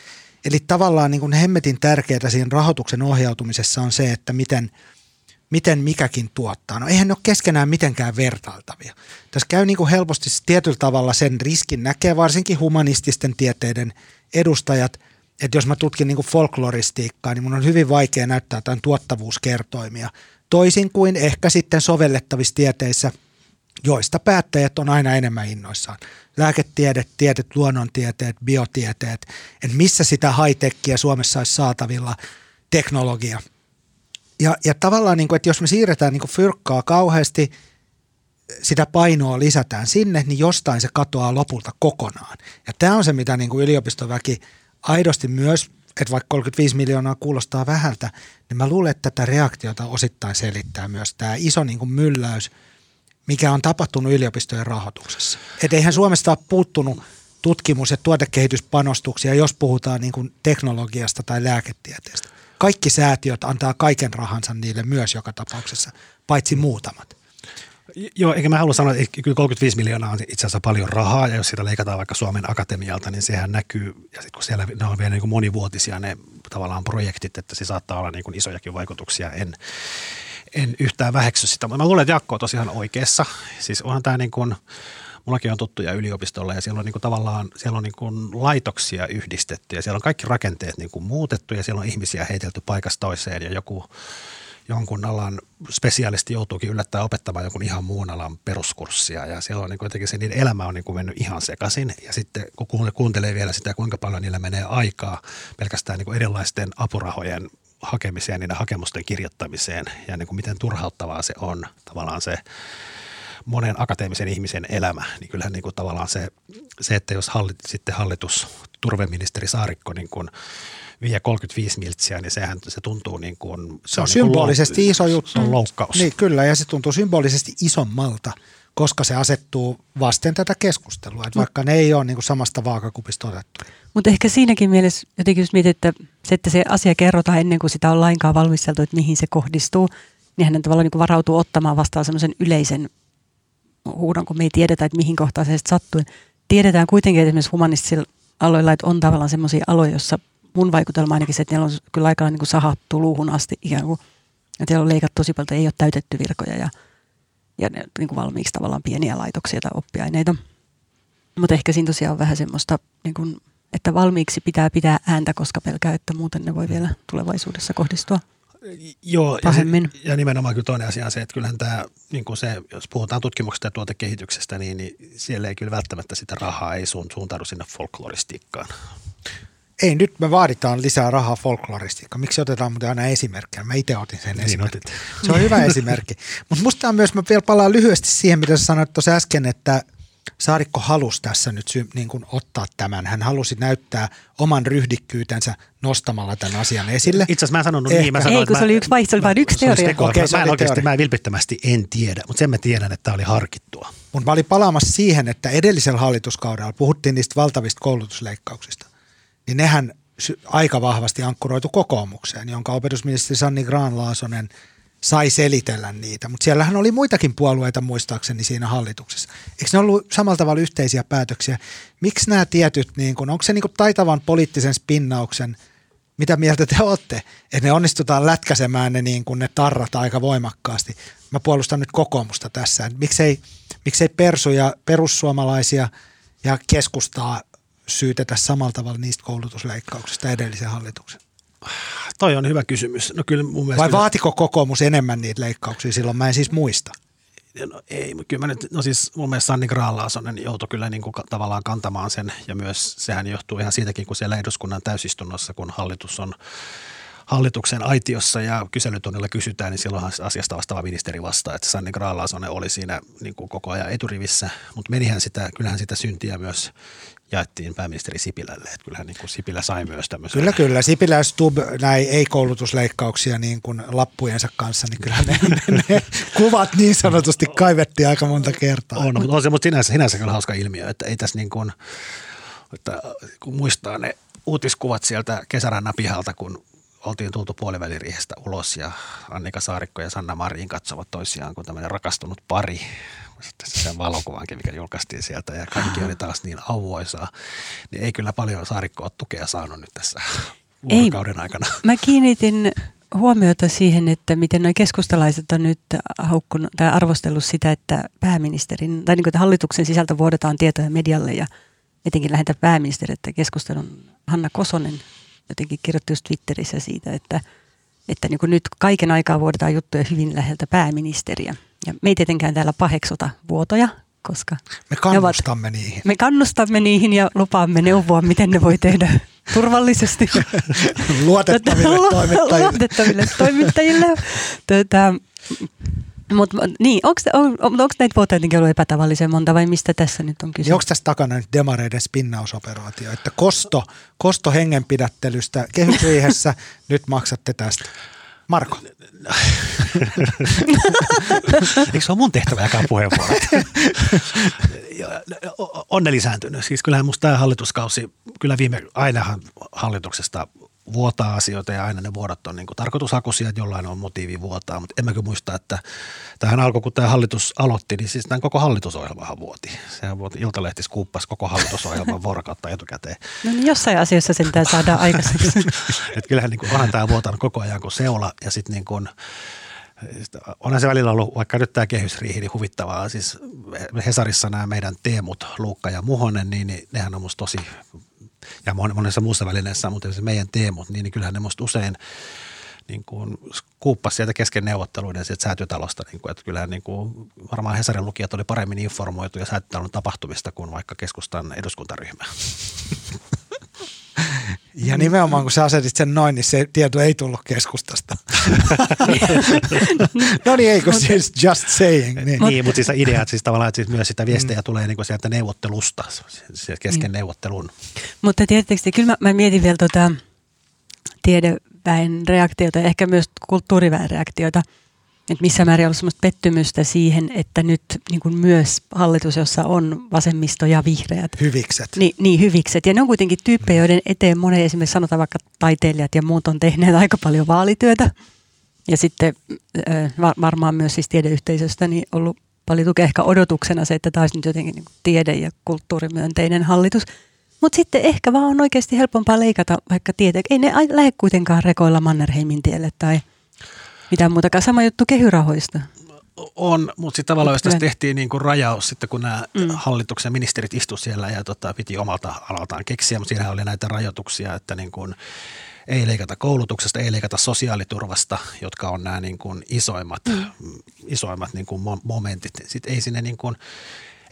Eli tavallaan niin kuin hemmetin tärkeää siinä rahoituksen ohjautumisessa on se, että miten, miten mikäkin tuottaa. No eihän ne ole keskenään mitenkään vertailtavia. Tässä käy niin kuin helposti tietyllä tavalla sen riskin näkee varsinkin humanististen tieteiden edustajat, että jos mä tutkin niin kuin folkloristiikkaa, niin mun on hyvin vaikea näyttää jotain tuottavuuskertoimia. Toisin kuin ehkä sitten sovellettavissa tieteissä – joista päättäjät on aina enemmän innoissaan. Lääketiede, tieteet, luonnontieteet, biotieteet, että missä sitä high-techia Suomessa olisi saatavilla, teknologia. Ja, ja tavallaan, niin kuin, että jos me siirretään niin kuin fyrkkaa kauheasti sitä painoa lisätään sinne, niin jostain se katoaa lopulta kokonaan. Ja tämä on se, mitä niin kuin yliopistoväki aidosti myös, että vaikka 35 miljoonaa kuulostaa vähältä, niin mä luulen, että tätä reaktiota osittain selittää myös tämä iso niin kuin mylläys, mikä on tapahtunut yliopistojen rahoituksessa. Että eihän Suomesta ole puuttunut tutkimus- ja tuotekehityspanostuksia, jos puhutaan niin kuin teknologiasta tai lääketieteestä. Kaikki säätiöt antaa kaiken rahansa niille myös joka tapauksessa, paitsi muutamat. Joo, eikä mä halua sanoa, että kyllä 35 miljoonaa on itse asiassa paljon rahaa, ja jos sitä leikataan vaikka Suomen Akatemialta, niin sehän näkyy, ja sitten kun siellä ne on vielä niin kuin monivuotisia ne tavallaan projektit, että se saattaa olla niin kuin isojakin vaikutuksia, en, en yhtään väheksy sitä. Mä luulen, että Jakko on tosiaan oikeassa. Siis onhan tämä niin kuin, mullakin on tuttuja yliopistolla ja siellä on niin kuin tavallaan siellä on niin kuin laitoksia yhdistetty ja siellä on kaikki rakenteet niin kuin muutettu ja siellä on ihmisiä heitelty paikasta toiseen ja joku jonkun alan spesiaalisti joutuukin yllättää opettamaan jonkun ihan muun alan peruskurssia ja siellä on niin jotenkin se niiden elämä on niin kuin mennyt ihan sekaisin. Ja sitten kun kuuntelee vielä sitä, kuinka paljon niillä menee aikaa pelkästään niin kuin erilaisten apurahojen hakemiseen, niiden hakemusten kirjoittamiseen ja niin kuin miten turhauttavaa se on tavallaan se monen akateemisen ihmisen elämä, niin kyllähän niin kuin tavallaan se, se, että jos hallit, sitten hallitus, turveministeri Saarikko niin kuin vie 35 miltsiä, niin sehän se tuntuu niin kuin... Se, se on, on symbolisesti niin iso juttu. Se on loukkaus. Niin, kyllä, ja se tuntuu symbolisesti isommalta, koska se asettuu vasten tätä keskustelua, että vaikka ne ei ole niin kuin samasta vaakakupista otettu. Mutta ehkä siinäkin mielessä jotenkin jos mietit, että se, että se asia kerrotaan ennen kuin sitä on lainkaan valmisteltu, että mihin se kohdistuu, niin hänen tavallaan niin kuin varautuu ottamaan vastaan semmoisen yleisen huudon, kun me ei tiedetä, että mihin kohtaan se sattuu. Tiedetään kuitenkin, että esimerkiksi humanistisilla aloilla, että on tavallaan semmoisia aloja, joissa mun vaikutelma ainakin se, että ne on kyllä aika niin kuin sahattu luuhun asti ikään kuin. Että siellä on leikattu tosi paljon, ei ole täytetty virkoja ja, ja ne, niin kuin valmiiksi tavallaan pieniä laitoksia tai oppiaineita. Mutta ehkä siinä tosiaan on vähän semmoista, niin kuin, että valmiiksi pitää pitää ääntä, koska pelkää, että muuten ne voi vielä tulevaisuudessa kohdistua. Joo, ja, se, ja nimenomaan kyllä toinen asia on se, että kyllähän tämä, niin kuin se, jos puhutaan tutkimuksesta ja tuotekehityksestä, niin, niin siellä ei kyllä välttämättä sitä rahaa ei suun, suuntaudu sinne folkloristiikkaan. Ei, nyt me vaaditaan lisää rahaa folkloristiikkaan. Miksi otetaan muuten aina esimerkkejä? Mä itse otin sen niin esimerkin. Se on hyvä esimerkki. Mutta musta on myös, mä vielä palaan lyhyesti siihen, mitä sä sanoit tuossa äsken, että – Saarikko halusi tässä nyt sy- niin kuin ottaa tämän. Hän halusi näyttää oman ryhdikkyytensä nostamalla tämän asian esille. Itse asiassa mä sanon niin. Mä sanoin, Ei, kun se oli yksi vaihto, oli vain yksi teoria. Okay, mä, en oikeasti, mä vilpittömästi en tiedä, mutta sen mä tiedän, että tämä oli harkittua. Mun mä olin palaamassa siihen, että edellisellä hallituskaudella puhuttiin niistä valtavista koulutusleikkauksista. Niin nehän aika vahvasti ankkuroitu kokoomukseen, jonka opetusministeri Sanni Graan-Laasonen – sai selitellä niitä, mutta siellähän oli muitakin puolueita muistaakseni siinä hallituksessa. Eikö ne ollut samalla tavalla yhteisiä päätöksiä? Miksi nämä tietyt, niin kun, onko se niin kun taitavan poliittisen spinnauksen, mitä mieltä te olette, että ne onnistutaan lätkäsemään ne, niin kun ne tarrat aika voimakkaasti? Mä puolustan nyt kokoomusta tässä. Miksei, miksei persuja, perussuomalaisia ja keskustaa syytetä samalla tavalla niistä koulutusleikkauksista edellisen hallituksen? Toi on hyvä kysymys. No kyllä mun mielestä Vai vaatiko kokoomus enemmän niitä leikkauksia silloin? Mä en siis muista. No ei, kyllä mä nyt, no siis mun mielestä Sanni Graalaasonen joutui kyllä niin kuin tavallaan kantamaan sen ja myös sehän johtuu ihan siitäkin, kun siellä eduskunnan täysistunnossa, kun hallitus on hallituksen aitiossa ja kyselytunnilla kysytään, niin silloinhan asiasta vastaava ministeri vastaa, että Sanni Graalaasonen oli siinä niin kuin koko ajan eturivissä, mutta menihän sitä, kyllähän sitä syntiä myös jaettiin pääministeri Sipilälle. Että kyllähän niin kuin Sipilä sai myös tämmöisen. Kyllä, kyllä. Sipilä ja Stub, näin ei-koulutusleikkauksia niin kuin lappujensa kanssa, niin kyllä ne, ne, ne kuvat niin sanotusti kaivettiin aika monta kertaa. On, mutta on se mutta sinänsä, sinänsä kyllä hauska ilmiö, että ei tässä niin kuin, että kun muistaa ne uutiskuvat sieltä kesärannan pihalta, kun oltiin tultu puoliväliriihestä ulos ja Annika Saarikko ja Sanna Marin katsovat toisiaan kuin tämmöinen rakastunut pari sitten sen valokuvankin, mikä julkaistiin sieltä ja kaikki oli taas niin auvoisaa, niin ei kyllä paljon Saarikko ole tukea saanut nyt tässä vuorokauden aikana. Mä kiinnitin huomiota siihen, että miten nuo keskustalaiset on nyt haukkunut tai arvostellut sitä, että pääministerin tai niin kuin, että hallituksen sisältä vuodetaan tietoja medialle ja etenkin lähentä pääministeri, että keskustelun Hanna Kosonen jotenkin kirjoitti just Twitterissä siitä, että, että niin kuin nyt kaiken aikaa vuodetaan juttuja hyvin läheltä pääministeriä. Ja me ei tietenkään täällä paheksuta vuotoja, koska me kannustamme ovat, niihin. Me kannustamme niihin ja lupaamme neuvoa, miten ne voi tehdä turvallisesti. Luotettaville toimittajille. Luotettaville toimittajille. Tätä, Mut, niin, onko on, on, näitä vuotta jotenkin ollut epätavallisen monta vai mistä tässä nyt on kyse? Onko tässä takana nyt demareiden spinnausoperaatio, että kosto, kosto hengenpidättelystä kehysriihessä, nyt maksatte tästä? Marko. Eikö se ole mun tehtävä jakaa puheenvuorot? Onne lisääntynyt. Siis kyllähän musta tämä hallituskausi, kyllä viime, ainahan hallituksesta vuotaa asioita ja aina ne vuodot on niin tarkoitushakuisia, että jollain on motiivi vuotaa, mutta en mäkö muista, että tähän alkoi, kun tämä hallitus aloitti, niin siis tämän koko hallitusohjelmahan vuoti. Sehän vuoti, Iltalehti skuuppasi koko hallitusohjelman vuorokautta etukäteen. No niin jossain asiassa sen tämä saadaan aikaiseksi. että kyllähän niin kuin, onhan tämä vuotanut koko ajan kuin seula ja sitten niin kuin, Onhan se välillä ollut, vaikka nyt tämä kehysriihi, niin huvittavaa. Siis Hesarissa nämä meidän teemut, Luukka ja Muhonen, niin, niin nehän on musta tosi ja monessa muussa välineessä, mutta meidän teemut, niin, niin kyllähän ne musta usein niin kuin kuuppas sieltä kesken neuvotteluiden sieltä säätytalosta, niin kuin, että kyllähän niin kuin, varmaan Hesarin lukijat oli paremmin informoituja säätytalon tapahtumista kuin vaikka keskustan eduskuntaryhmä. Ja nimenomaan kun sä asetit sen noin, niin se tieto ei tullut keskustasta. no niin, ei kun siis just saying. Niin, niin mutta siis idea, että siis tavallaan että siis myös sitä viestejä mm. tulee niin kuin sieltä neuvottelusta, sieltä kesken mm. neuvottelun. Mutta tietysti kyllä mä, mä mietin vielä tuota tiedeväen reaktiota ja ehkä myös kulttuuriväen reaktiota – että missä määrin on ollut sellaista pettymystä siihen, että nyt niin kuin myös hallitus, jossa on vasemmisto ja vihreät. Hyvikset. Niin, niin hyvikset. Ja ne on kuitenkin tyyppejä, joiden eteen monen esimerkiksi sanotaan vaikka taiteilijat ja muut on tehneet aika paljon vaalityötä. Ja sitten varmaan myös siis tiedeyhteisöstä niin ollut paljon tukea ehkä odotuksena se, että taisi nyt jotenkin niin tiede- ja kulttuurimyönteinen hallitus. Mutta sitten ehkä vaan on oikeasti helpompaa leikata vaikka tiede. Ei ne lähde kuitenkaan rekoilla Mannerheimin tielle tai – mitä muutakaan. Sama juttu kehyrahoista. On, mutta sitten tavallaan jos tässä tehtiin niin kuin rajaus sitten, kun nämä mm. hallituksen ministerit istuivat siellä ja tota, piti omalta alaltaan keksiä, mutta siinä oli näitä rajoituksia, että niin kuin, ei leikata koulutuksesta, ei leikata sosiaaliturvasta, jotka on nämä niin kuin isoimmat, mm. isoimmat niin kuin momentit. Sitten ei sinne, niin kuin,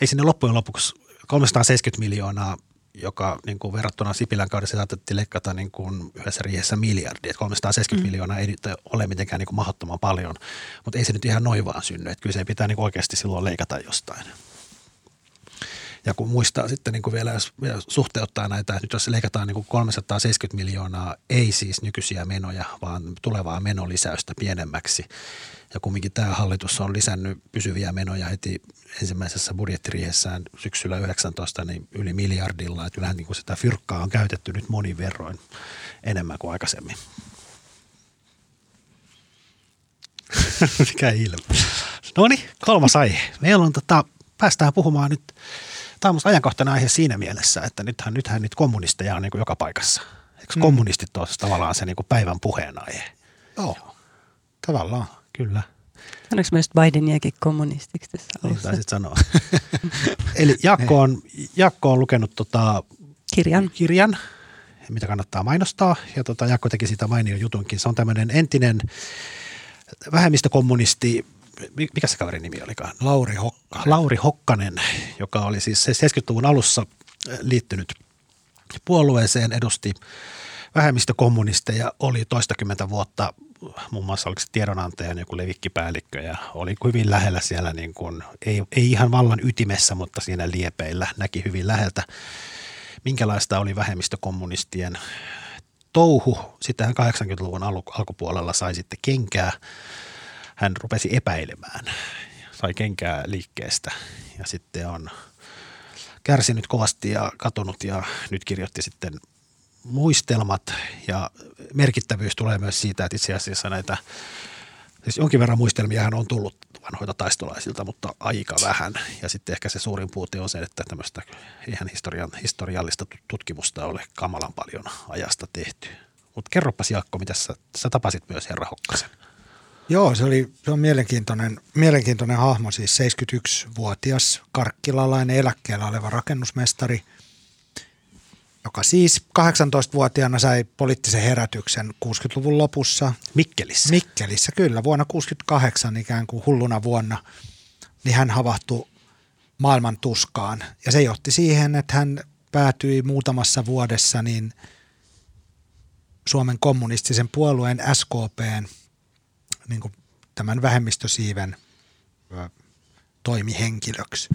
ei sinne loppujen lopuksi 370 miljoonaa joka niin kuin verrattuna Sipilän kaudessa saatettiin leikata niin kuin yhdessä riihessä miljardia. 370 mm. miljoonaa ei nyt ole mitenkään niin kuin mahdottoman paljon, mutta ei se nyt ihan noin vaan synny. Että kyllä se pitää niin kuin oikeasti silloin leikata jostain. Ja kun muistaa sitten niin kuin vielä, jos suhteuttaa näitä, että nyt jos leikataan niin kuin 370 miljoonaa, ei siis nykyisiä menoja, vaan tulevaa menolisäystä pienemmäksi. Ja kumminkin tämä hallitus on lisännyt pysyviä menoja heti ensimmäisessä budjettiriihessään syksyllä 19 niin yli miljardilla. Että kyllähän niin kuin sitä fyrkkaa on käytetty nyt monin verroin enemmän kuin aikaisemmin. Mikä ilme. No niin, kolmas aihe. Meillä on tota, päästään puhumaan nyt tämä on ajankohtainen aihe siinä mielessä, että nythän, nythän niitä kommunisteja on niin kuin joka paikassa. Eikö mm. kommunistit ole tavallaan se niin kuin päivän puheenaihe? Joo, tavallaan. Kyllä. Sanoinko myös Bideniakin kommunistiksi tässä niin, alussa? Niin, sanoa. Eli Jakko on, Jakko on lukenut tota kirjan. kirjan, mitä kannattaa mainostaa. Ja tota, Jakko teki siitä mainion jutunkin. Se on tämmöinen entinen vähemmistökommunisti, mikä se kaverin nimi olikaan? Lauri Hokkanen. Lauri Hokkanen, joka oli siis 70-luvun alussa äh, liittynyt puolueeseen, edusti vähemmistökommunisteja, oli toistakymmentä vuotta muun muassa oliko se tiedonantajan joku levikkipäällikkö ja oli hyvin lähellä siellä, niin kuin, ei, ei ihan vallan ytimessä, mutta siinä liepeillä näki hyvin läheltä, minkälaista oli vähemmistökommunistien touhu. Sitten 80-luvun alkupuolella sai sitten kenkää hän rupesi epäilemään, sai kenkää liikkeestä ja sitten on kärsinyt kovasti ja katunut ja nyt kirjoitti sitten muistelmat ja merkittävyys tulee myös siitä, että itse asiassa näitä, siis jonkin verran muistelmia hän on tullut vanhoilta taistolaisilta, mutta aika vähän. Ja sitten ehkä se suurin puute on se, että tämmöistä ihan historian, historiallista tutkimusta ole kamalan paljon ajasta tehty. Mutta kerropas Jaakko, mitä sä, sä tapasit myös herra Hokkasen. Joo, se, oli, se on mielenkiintoinen, mielenkiintoinen hahmo, siis 71-vuotias karkkilalainen eläkkeellä oleva rakennusmestari, joka siis 18-vuotiaana sai poliittisen herätyksen 60-luvun lopussa. Mikkelissä. Mikkelissä, kyllä. Vuonna 68 ikään kuin hulluna vuonna, niin hän havahtui maailman tuskaan. Ja se johti siihen, että hän päätyi muutamassa vuodessa niin Suomen kommunistisen puolueen SKPn – niin kuin tämän vähemmistösiiven toimihenkilöksi.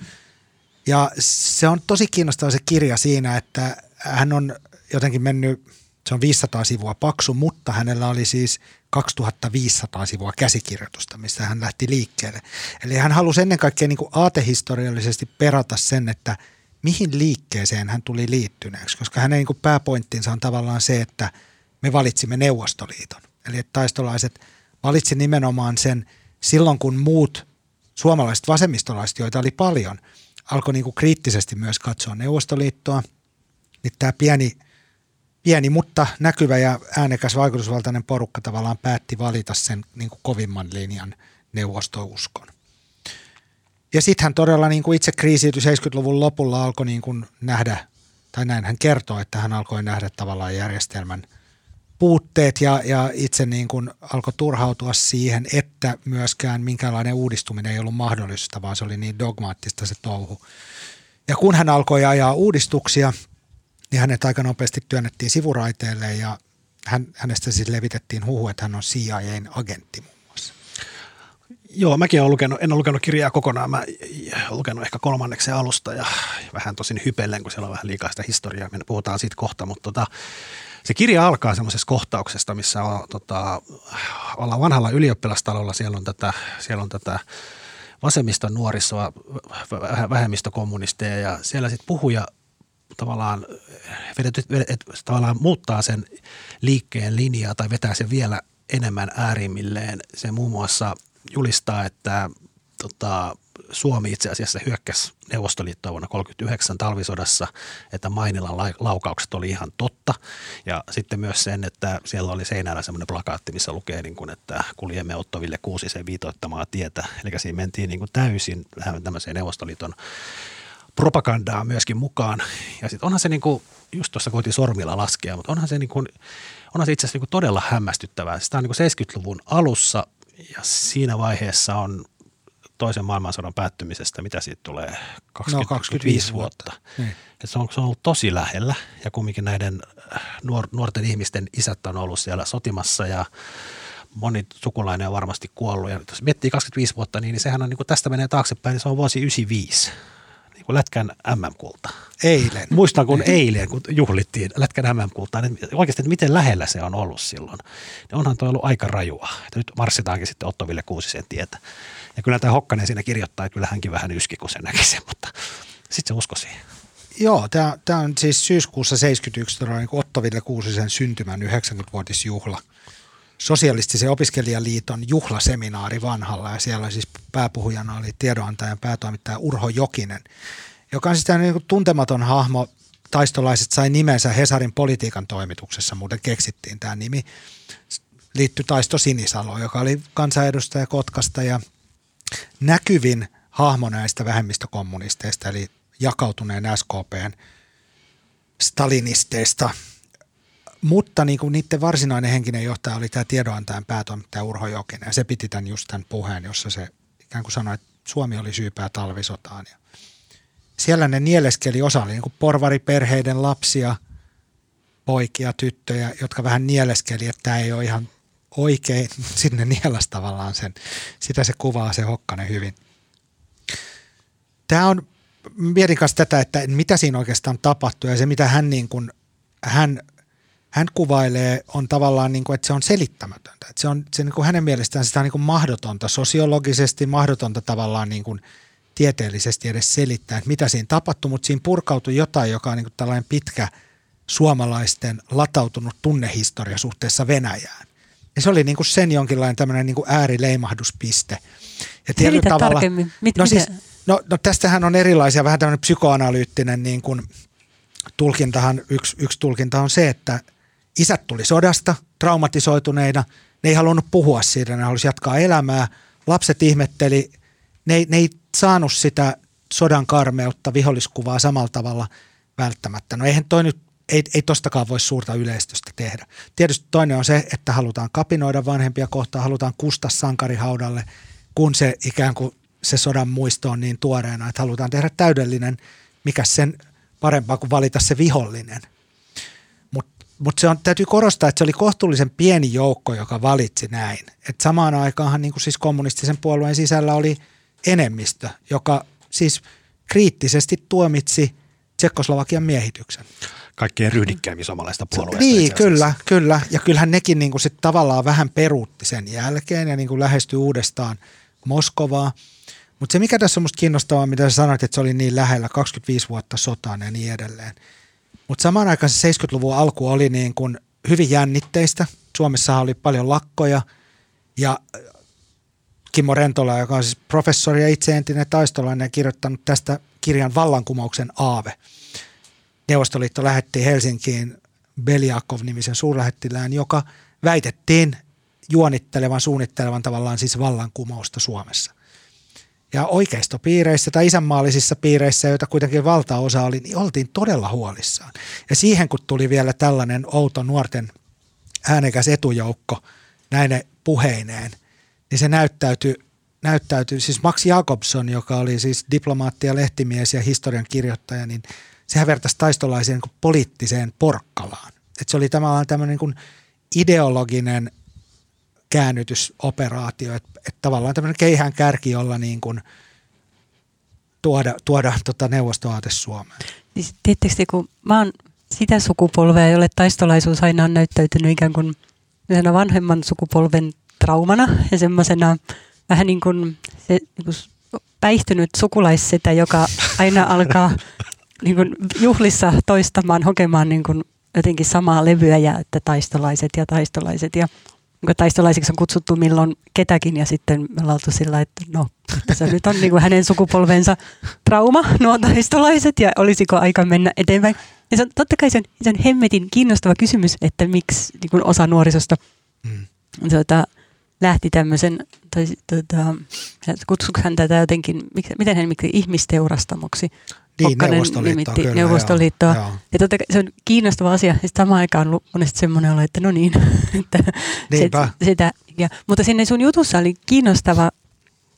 Ja se on tosi kiinnostava se kirja siinä, että hän on jotenkin mennyt, se on 500 sivua paksu, mutta hänellä oli siis 2500 sivua käsikirjoitusta, missä hän lähti liikkeelle. Eli hän halusi ennen kaikkea niin kuin aatehistoriallisesti perata sen, että mihin liikkeeseen hän tuli liittyneeksi, koska hänen niin kuin pääpointtinsa on tavallaan se, että me valitsimme Neuvostoliiton. Eli että taistolaiset valitsi nimenomaan sen silloin, kun muut suomalaiset vasemmistolaiset, joita oli paljon, alkoi niin kuin kriittisesti myös katsoa Neuvostoliittoa, niin tämä pieni, pieni, mutta näkyvä ja äänekäs vaikutusvaltainen porukka tavallaan päätti valita sen niin kuin kovimman linjan neuvostouskon. Ja sitten hän todella niin kuin itse kriisiytyi 70-luvun lopulla alkoi niin kuin nähdä, tai näin hän kertoo, että hän alkoi nähdä tavallaan järjestelmän – puutteet ja, ja itse niin kuin alkoi turhautua siihen, että myöskään minkäänlainen uudistuminen ei ollut mahdollista, vaan se oli niin dogmaattista se touhu. Ja kun hän alkoi ajaa uudistuksia, niin hänet aika nopeasti työnnettiin sivuraiteelle ja hän, hänestä siis levitettiin huhu, että hän on CIAn agentti muun muassa. Joo, mäkin olen lukenut, en ole lukenut kirjaa kokonaan, mä olen lukenut ehkä kolmanneksen alusta ja vähän tosin hypellen, kun siellä on vähän liikaa sitä historiaa, me puhutaan siitä kohta, mutta tota, se kirja alkaa semmoisesta kohtauksesta, missä on, tota, ollaan vanhalla ylioppilastalolla, siellä on tätä, siellä on tätä vasemmiston nuorisoa, vähemmistökommunisteja ja siellä sitten puhuja tavallaan, vedet, vedet, tavallaan muuttaa sen liikkeen linjaa tai vetää sen vielä enemmän äärimmilleen. Se muun muassa julistaa, että tota, Suomi itse asiassa hyökkäsi Neuvostoliittoa vuonna 1939 talvisodassa, että Mainilan laukaukset oli ihan totta. Ja sitten myös sen, että siellä oli seinällä semmoinen plakaatti, missä lukee, niin kuin, että kuljemme Ottoville Kuusisen viitoittamaa tietä. Eli siinä mentiin niin kuin täysin tämmöiseen Neuvostoliiton propagandaa myöskin mukaan. Ja sitten onhan se niin kuin, just tuossa koitin sormilla laskea, mutta onhan se, niin kuin, onhan se itse asiassa niin kuin todella hämmästyttävää. Sitä on niin kuin 70-luvun alussa ja siinä vaiheessa on toisen maailmansodan päättymisestä, mitä siitä tulee, 20, no, 25 vuotta. vuotta. Niin. se, on, se on ollut tosi lähellä ja kumminkin näiden äh, nuor, nuorten ihmisten isät on ollut siellä sotimassa ja moni sukulainen on varmasti kuollut. Ja jos miettii 25 vuotta, niin, niin sehän on niin kuin tästä menee taaksepäin, niin se on vuosi 95 niin kuin Lätkän MM-kulta. Eilen. Muistan kun eilen, kun juhlittiin Lätkän MM-kultaa, niin oikeasti, että miten lähellä se on ollut silloin. Niin onhan tuo ollut aika rajua. Että nyt marssitaankin sitten Ottoville Kuusisen tietä. Ja kyllä tämä Hokkanen siinä kirjoittaa, kyllä hänkin vähän yski, kun se näki sen, mutta sitten se usko siihen. Joo, tämä on siis syyskuussa 71 niin Ottoville Kuusisen syntymän 90-vuotisjuhla. Sosialistisen opiskelijaliiton juhlaseminaari vanhalla ja siellä siis pääpuhujana oli tiedonantajan päätoimittaja Urho Jokinen, joka on siis niin tuntematon hahmo. Taistolaiset sai nimensä Hesarin politiikan toimituksessa, muuten keksittiin tämä nimi. Liittyi Taisto Sinisalo, joka oli kansanedustaja Kotkasta ja näkyvin hahmo näistä vähemmistökommunisteista, eli jakautuneen SKPn stalinisteista. Mutta niin kuin niiden varsinainen henkinen johtaja oli tämä tiedonantajan päätoimittaja Urho Jokinen, ja se piti tämän just tämän puheen, jossa se ikään kuin sanoi, että Suomi oli syypää talvisotaan. Ja siellä ne nieleskeli, osa oli niin kuin porvariperheiden lapsia, poikia, tyttöjä, jotka vähän nieleskeli, että tämä ei ole ihan oikein sinne nielas tavallaan sen. Sitä se kuvaa se Hokkanen hyvin. Tämä on, mietin kanssa tätä, että mitä siinä oikeastaan tapahtuu ja se mitä hän, niin kuin, hän, hän kuvailee on tavallaan, niin kuin, että se on selittämätöntä. Että se on se, niin kuin hänen mielestään sitä on niin kuin mahdotonta, sosiologisesti mahdotonta tavallaan niin kuin tieteellisesti edes selittää, että mitä siinä tapahtuu, mutta siinä purkautui jotain, joka on niin kuin tällainen pitkä suomalaisten latautunut tunnehistoria suhteessa Venäjään. Ja se oli niin kuin sen jonkinlainen tämmöinen niin kuin äärileimahduspiste. Ja Selitä tavalla, tarkemmin. Mit, no, siis, no, no tästähän on erilaisia, vähän tämmöinen psykoanalyyttinen niin kuin tulkintahan, yksi, yksi tulkinta on se, että isät tuli sodasta traumatisoituneina, ne ei halunnut puhua siitä, ne halusi jatkaa elämää, lapset ihmetteli, ne ne ei saanut sitä sodan karmeutta, viholliskuvaa samalla tavalla välttämättä. No eihän toi nyt ei, ei tostakaan voi suurta yleistystä tehdä. Tietysti toinen on se, että halutaan kapinoida vanhempia kohtaan, halutaan kusta sankarihaudalle, kun se ikään kuin se sodan muisto on niin tuoreena, että halutaan tehdä täydellinen, mikä sen parempaa kuin valita se vihollinen. Mutta mut se on, täytyy korostaa, että se oli kohtuullisen pieni joukko, joka valitsi näin. Et samaan aikaanhan niin kuin siis kommunistisen puolueen sisällä oli enemmistö, joka siis kriittisesti tuomitsi Tsekkoslovakian miehityksen. Kaikkein ryhdikkäimmin suomalaista puolueista. Niin, kyllä, kyllä. Ja kyllähän nekin niin kuin sit tavallaan vähän peruutti sen jälkeen ja niin kuin lähestyi uudestaan Moskovaa. Mutta se mikä tässä on musta kiinnostavaa, mitä sä sanoit, että se oli niin lähellä, 25 vuotta sotaan ja niin edelleen. Mutta samaan aikaan se 70-luvun alku oli niin kuin hyvin jännitteistä. Suomessa oli paljon lakkoja ja Kimmo Rentola, joka on siis professori ja itse entinen taistolainen ja kirjoittanut tästä kirjan Vallankumouksen aave. Neuvostoliitto lähetti Helsinkiin Beliakov-nimisen suurlähettilään, joka väitettiin juonittelevan, suunnittelevan tavallaan siis vallankumousta Suomessa. Ja oikeistopiireissä tai isänmaallisissa piireissä, joita kuitenkin valtaosa oli, niin oltiin todella huolissaan. Ja siihen kun tuli vielä tällainen outo nuorten äänekäs etujoukko näine puheineen, niin se näyttäytyi, näyttäytyi siis Max Jakobson, joka oli siis diplomaatti ja lehtimies ja historian kirjoittaja, niin sehän vertaisi taistolaiseen niin poliittiseen porkkalaan. Et se oli tavallaan tämmöinen niin ideologinen käännytysoperaatio, että, että tavallaan tämmöinen keihään kärki, jolla niin kuin tuoda, tuoda tota neuvostoaate Suomeen. Siis tiedättekö te, kun mä oon sitä sukupolvea, jolle taistolaisuus aina on näyttäytynyt ikään kuin vanhemman sukupolven traumana ja semmoisena vähän niin kuin se niin kuin päihtynyt sukulaissetä, joka aina alkaa niin kuin juhlissa toistamaan, hokemaan niin kuin jotenkin samaa levyä ja että taistolaiset ja taistolaiset ja niin taistolaisiksi on kutsuttu milloin ketäkin ja sitten me ollaan oltu sillä, että no, se nyt on niin kuin hänen sukupolvensa trauma, nuo taistolaiset ja olisiko aika mennä eteenpäin. Ja se on totta kai sen, sen hemmetin kiinnostava kysymys, että miksi niin kuin osa nuorisosta mm. tuota, lähti tämmöisen, tai tuota, kutsuiko hän tätä jotenkin, miten hän nimitti ihmisteurastamoksi? Niin, Neuvostoliittoa, nimitti kyllä, Neuvostoliittoa. Joo, joo. Ja totta kai se on kiinnostava asia. Ja samaan aikaan on monesti semmoinen olo, että no niin. että Niinpä. Se, sitä, ja, mutta sinne sun jutussa oli kiinnostava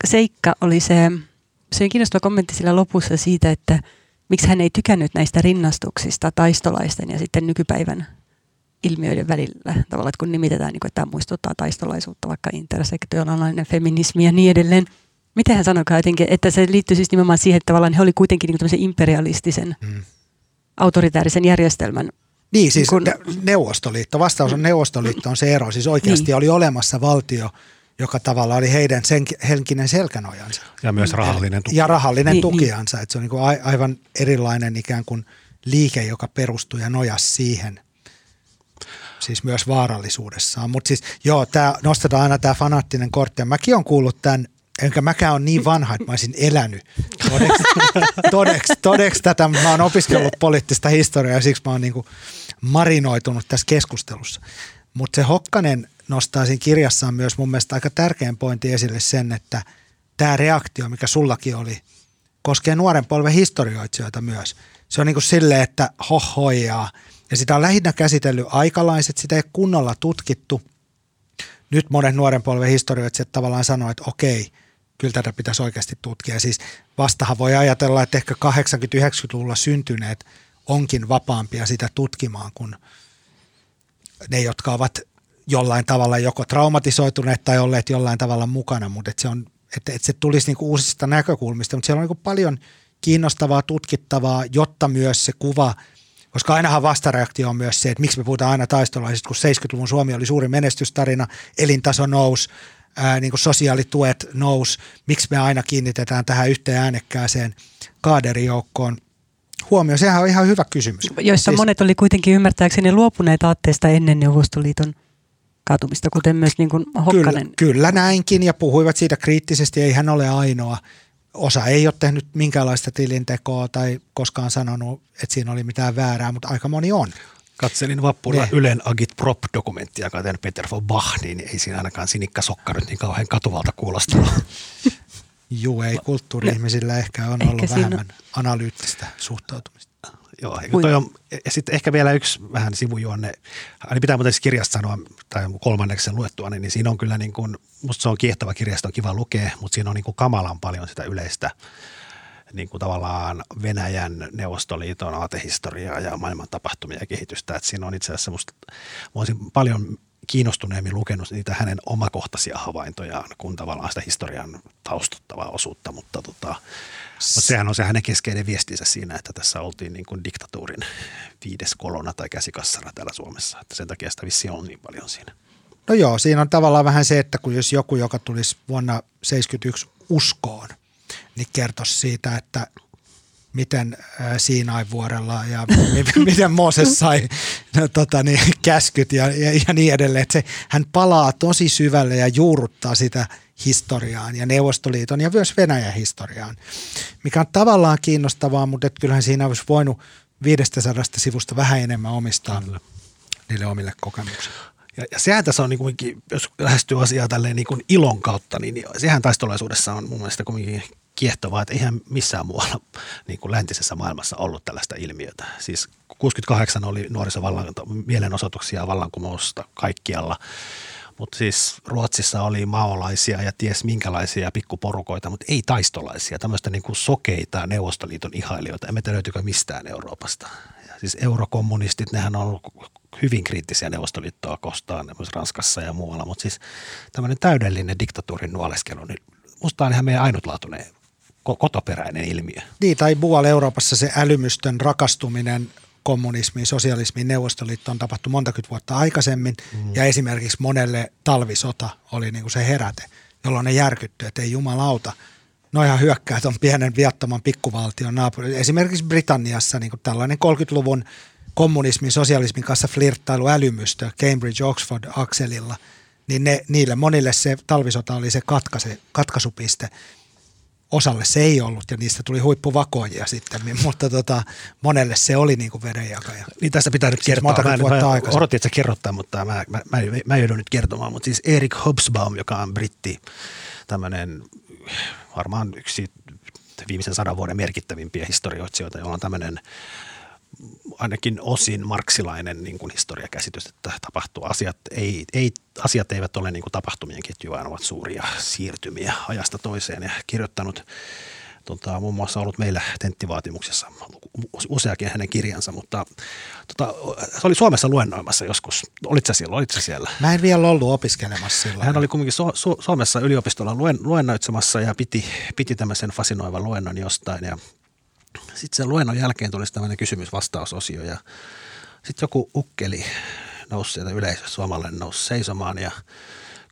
seikka, oli se, se kiinnostava kommentti sillä lopussa siitä, että miksi hän ei tykännyt näistä rinnastuksista taistolaisten ja sitten nykypäivän ilmiöiden välillä. Tavallaan, että kun nimitetään, niin kuin, että tämä muistuttaa taistolaisuutta, vaikka intersektionaalinen feminismi ja niin edelleen. Miten hän sanokaa jotenkin, että se liittyy siis nimenomaan siihen, että tavallaan he oli kuitenkin niin kuin imperialistisen, hmm. autoritäärisen järjestelmän niin, siis kun... Neuvostoliitto. Vastaus on Neuvostoliitto on se ero. Siis oikeasti niin. oli olemassa valtio, joka tavallaan oli heidän sen, henkinen selkänojansa. Ja myös rahallinen tuki. Ja rahallinen niin, niin. tukiansa. Niin. Että se on niin kuin aivan erilainen ikään kuin liike, joka perustuu ja nojasi siihen – siis myös vaarallisuudessaan. Mutta siis joo, tää, nostetaan aina tämä fanaattinen kortti. Ja mäkin olen kuullut tämän, enkä mäkään ole niin vanha, että mä olisin elänyt todeksi, todeksi, todeksi tätä, mä oon opiskellut poliittista historiaa ja siksi mä oon niinku marinoitunut tässä keskustelussa. Mutta se Hokkanen nostaa siinä kirjassaan myös mun mielestä aika tärkeän pointin esille sen, että tämä reaktio, mikä sullakin oli, koskee nuoren polven historioitsijoita myös. Se on niin kuin silleen, että hohojaa – ja sitä on lähinnä käsitellyt aikalaiset, sitä ei kunnolla tutkittu. Nyt monet nuoren polven historioitsijat tavallaan sanoo, että okei, kyllä tätä pitäisi oikeasti tutkia. Siis vastahan voi ajatella, että ehkä 80-90-luvulla syntyneet onkin vapaampia sitä tutkimaan kuin ne, jotka ovat jollain tavalla joko traumatisoituneet tai olleet jollain tavalla mukana, mutta että se, on, että, että se tulisi niinku uusista näkökulmista, mutta siellä on niinku paljon kiinnostavaa, tutkittavaa, jotta myös se kuva – koska ainahan vastareaktio on myös se, että miksi me puhutaan aina taistolaisista, kun 70-luvun Suomi oli suuri menestystarina, elintaso nousi, ää, niin kuin sosiaalituet nousi, miksi me aina kiinnitetään tähän yhteen äänekkääseen kaaderijoukkoon huomio. Sehän on ihan hyvä kysymys. Joissa siis, monet oli kuitenkin ymmärtääkseni luopuneet aatteesta ennen Neuvostoliiton kaatumista, kuten myös niin kuin Hokkanen. Kyllä, kyllä näinkin ja puhuivat siitä kriittisesti, ei hän ole ainoa osa ei ole tehnyt minkäänlaista tilintekoa tai koskaan sanonut, että siinä oli mitään väärää, mutta aika moni on. Katselin vappuna ne. Ylen Agit Prop-dokumenttia, joka on Peter von Bach, niin ei siinä ainakaan sinikka sokka nyt niin kauhean katuvalta kuulostunut. Juu, ei kulttuuri-ihmisillä ehkä on ehkä ollut vähemmän analyyttistä suhtautumista. Joo, toi on, ja sitten ehkä vielä yksi vähän sivujuonne, eli pitää muuten siis kirjasta sanoa, tai kolmanneksen luettua, niin, niin siinä on kyllä niin kuin, musta se on kiehtova kirjasto, on kiva lukea, mutta siinä on niin kuin kamalan paljon sitä yleistä niin kuin tavallaan Venäjän, Neuvostoliiton aatehistoriaa ja maailman tapahtumia ja kehitystä. että siinä on itse asiassa musta, mä olisin paljon kiinnostuneemmin lukenut niitä hänen omakohtaisia havaintojaan kuin tavallaan sitä historian taustuttavaa osuutta, mutta, tota, mutta sehän on se hänen keskeinen viestinsä siinä, että tässä oltiin niin kuin diktatuurin viides kolona tai käsikassara täällä Suomessa, että sen takia sitä vissi on niin paljon siinä. No joo, siinä on tavallaan vähän se, että kun jos joku, joka tulisi vuonna 1971 uskoon, niin kertoisi siitä, että miten Siinain vuorella ja miten Mooses sai no, tota, niin, käskyt ja, ja, ja niin edelleen. Että se, hän palaa tosi syvälle ja juurruttaa sitä historiaan ja Neuvostoliiton ja myös Venäjän historiaan, mikä on tavallaan kiinnostavaa, mutta et kyllähän siinä olisi voinut 500 sivusta vähän enemmän omistaa Kyllä. niille omille kokemuksille. Ja, ja sehän tässä on niin kuin, jos lähestyy asiaa tälleen niin kuin ilon kautta, niin, niin sehän taistolaisuudessa on mun mielestä kuitenkin kiehtovaa, että eihän missään muualla niin kuin läntisessä maailmassa ollut tällaista ilmiötä. Siis 68 oli nuorisovallan mielenosoituksia vallankumousta kaikkialla, mutta siis Ruotsissa oli maolaisia ja ties minkälaisia pikkuporukoita, mutta ei taistolaisia, tämmöistä niin kuin sokeita Neuvostoliiton ihailijoita. Emme tiedä löytyykö mistään Euroopasta. Ja siis eurokommunistit, nehän on ollut hyvin kriittisiä Neuvostoliittoa kostaan myös Ranskassa ja muualla, mutta siis tämmöinen täydellinen diktatuurin nuoleskelu, niin musta on ihan meidän ainutlaatuinen kotoperäinen ilmiö. Niin, tai muualla Euroopassa se älymystön rakastuminen kommunismiin, sosialismiin, Neuvostoliittoon tapahtui montakymmentä vuotta aikaisemmin. Mm. Ja esimerkiksi monelle talvisota oli niin kuin se heräte, jolloin ne järkyttyi, että ei jumalauta. Noihan hyökkää on pienen viattoman pikkuvaltion naapuri. Esimerkiksi Britanniassa niin kuin tällainen 30-luvun kommunismin, sosialismin kanssa flirttailu älymystö Cambridge-Oxford-akselilla, niin ne, niille monille se talvisota oli se katkaise, katkaisupiste – osalle se ei ollut ja niistä tuli huippuvakoijia sitten, mutta tota, monelle se oli niin kuin vedenjakaja. Niin tässä pitää nyt siis kertoa. Mä, mä odotin, että sä kerrottaa, mutta mä, mä, mä, mä joudun nyt kertomaan. Mutta siis Erik Hobsbawm, joka on britti, tämmöinen varmaan yksi viimeisen sadan vuoden merkittävimpiä historioitsijoita, jolla on tämmöinen ainakin osin marksilainen niin kuin historiakäsitys, että tapahtuu asiat, ei, ei, asiat eivät ole niin kuin tapahtumien ketju, vaan ovat suuria siirtymiä ajasta toiseen ja kirjoittanut tota, muun muassa ollut meillä tenttivaatimuksessa useakin hänen kirjansa, mutta tota, se oli Suomessa luennoimassa joskus. Olitko sä siellä? Olitko siellä? Mä en vielä ollut opiskelemassa silloin. Hän oli kuitenkin Su- Su- Suomessa yliopistolla luen, luennoitsemassa ja piti, piti tämmöisen fasinoivan luennon jostain ja sitten sen luennon jälkeen tuli tämmöinen kysymys-vastausosio ja sitten joku ukkeli nousi sieltä yleisössä, suomalainen nousi seisomaan ja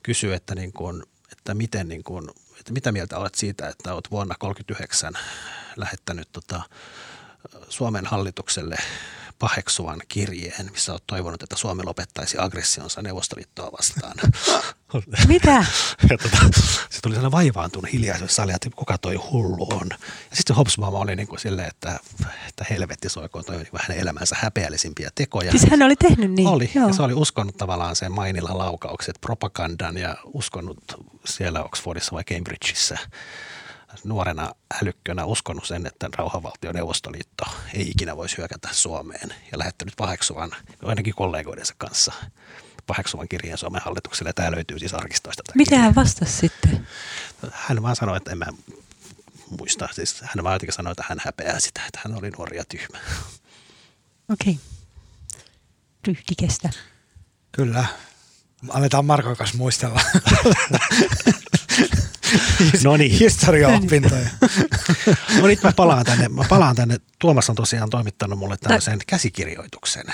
kysyi, että, niin kuin, että, miten, niin kuin, että mitä mieltä olet siitä, että olet vuonna 1939 lähettänyt tota, Suomen hallitukselle paheksuvan kirjeen, missä olet toivonut, että Suomi lopettaisi aggressionsa Neuvostoliittoa vastaan. Mitä? ja tota, se tuli sellainen vaivaantunut hiljaisuus sali, että kuka toi hullu on. Ja sitten Hobsbawm oli niin kuin silleen, että, että helvetti soikoon toi niin hänen elämänsä häpeällisimpiä tekoja. Siis hän oli tehnyt niin? Oli, Joo. ja se oli uskonut tavallaan sen mainilla laukaukset, propagandan ja uskonut siellä Oxfordissa vai Cambridgeissa nuorena älykkönä uskonut sen, että rauhanvaltio Neuvostoliitto ei ikinä voisi hyökätä Suomeen ja lähettänyt paheksuvan ainakin kollegoidensa kanssa paheksuvan kirjeen Suomen hallitukselle. Tämä löytyy siis arkistoista. Mitä hän vastasi sitten? Hän vaan sanoi, että en mä muista. Siis hän vaan jotenkin sanoi, että hän häpeää sitä, että hän oli nuori ja tyhmä. Okei. Okay. Ryhtikestä. Kyllä. Aletaan Markon kanssa muistella. no niin. Historiaopintoja. no nyt mä palaan tänne. Mä palaan tänne. Tuomas on tosiaan toimittanut mulle tämmöisen Tää... käsikirjoituksen.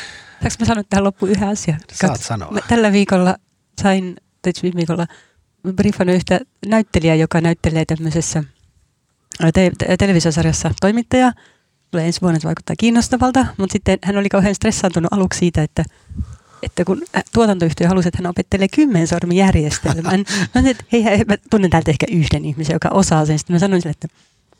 Saanko mä sanoa tähän loppuun yhden asian? Saat sanoa. Mä tällä viikolla sain, tai viime viikolla, briefannut yhtä näyttelijää, joka näyttelee tämmöisessä te- te- televisiosarjassa toimittaja. Tulee ensi vuonna, se vaikuttaa kiinnostavalta, mutta sitten hän oli kauhean stressaantunut aluksi siitä, että että kun tuotantoyhtiö halusi, että hän opettelee kymmensormijärjestelmän. mä sanoin, että hei, hei, mä tunnen täältä ehkä yhden ihmisen, joka osaa sen. Sitten mä sanoin sille, että,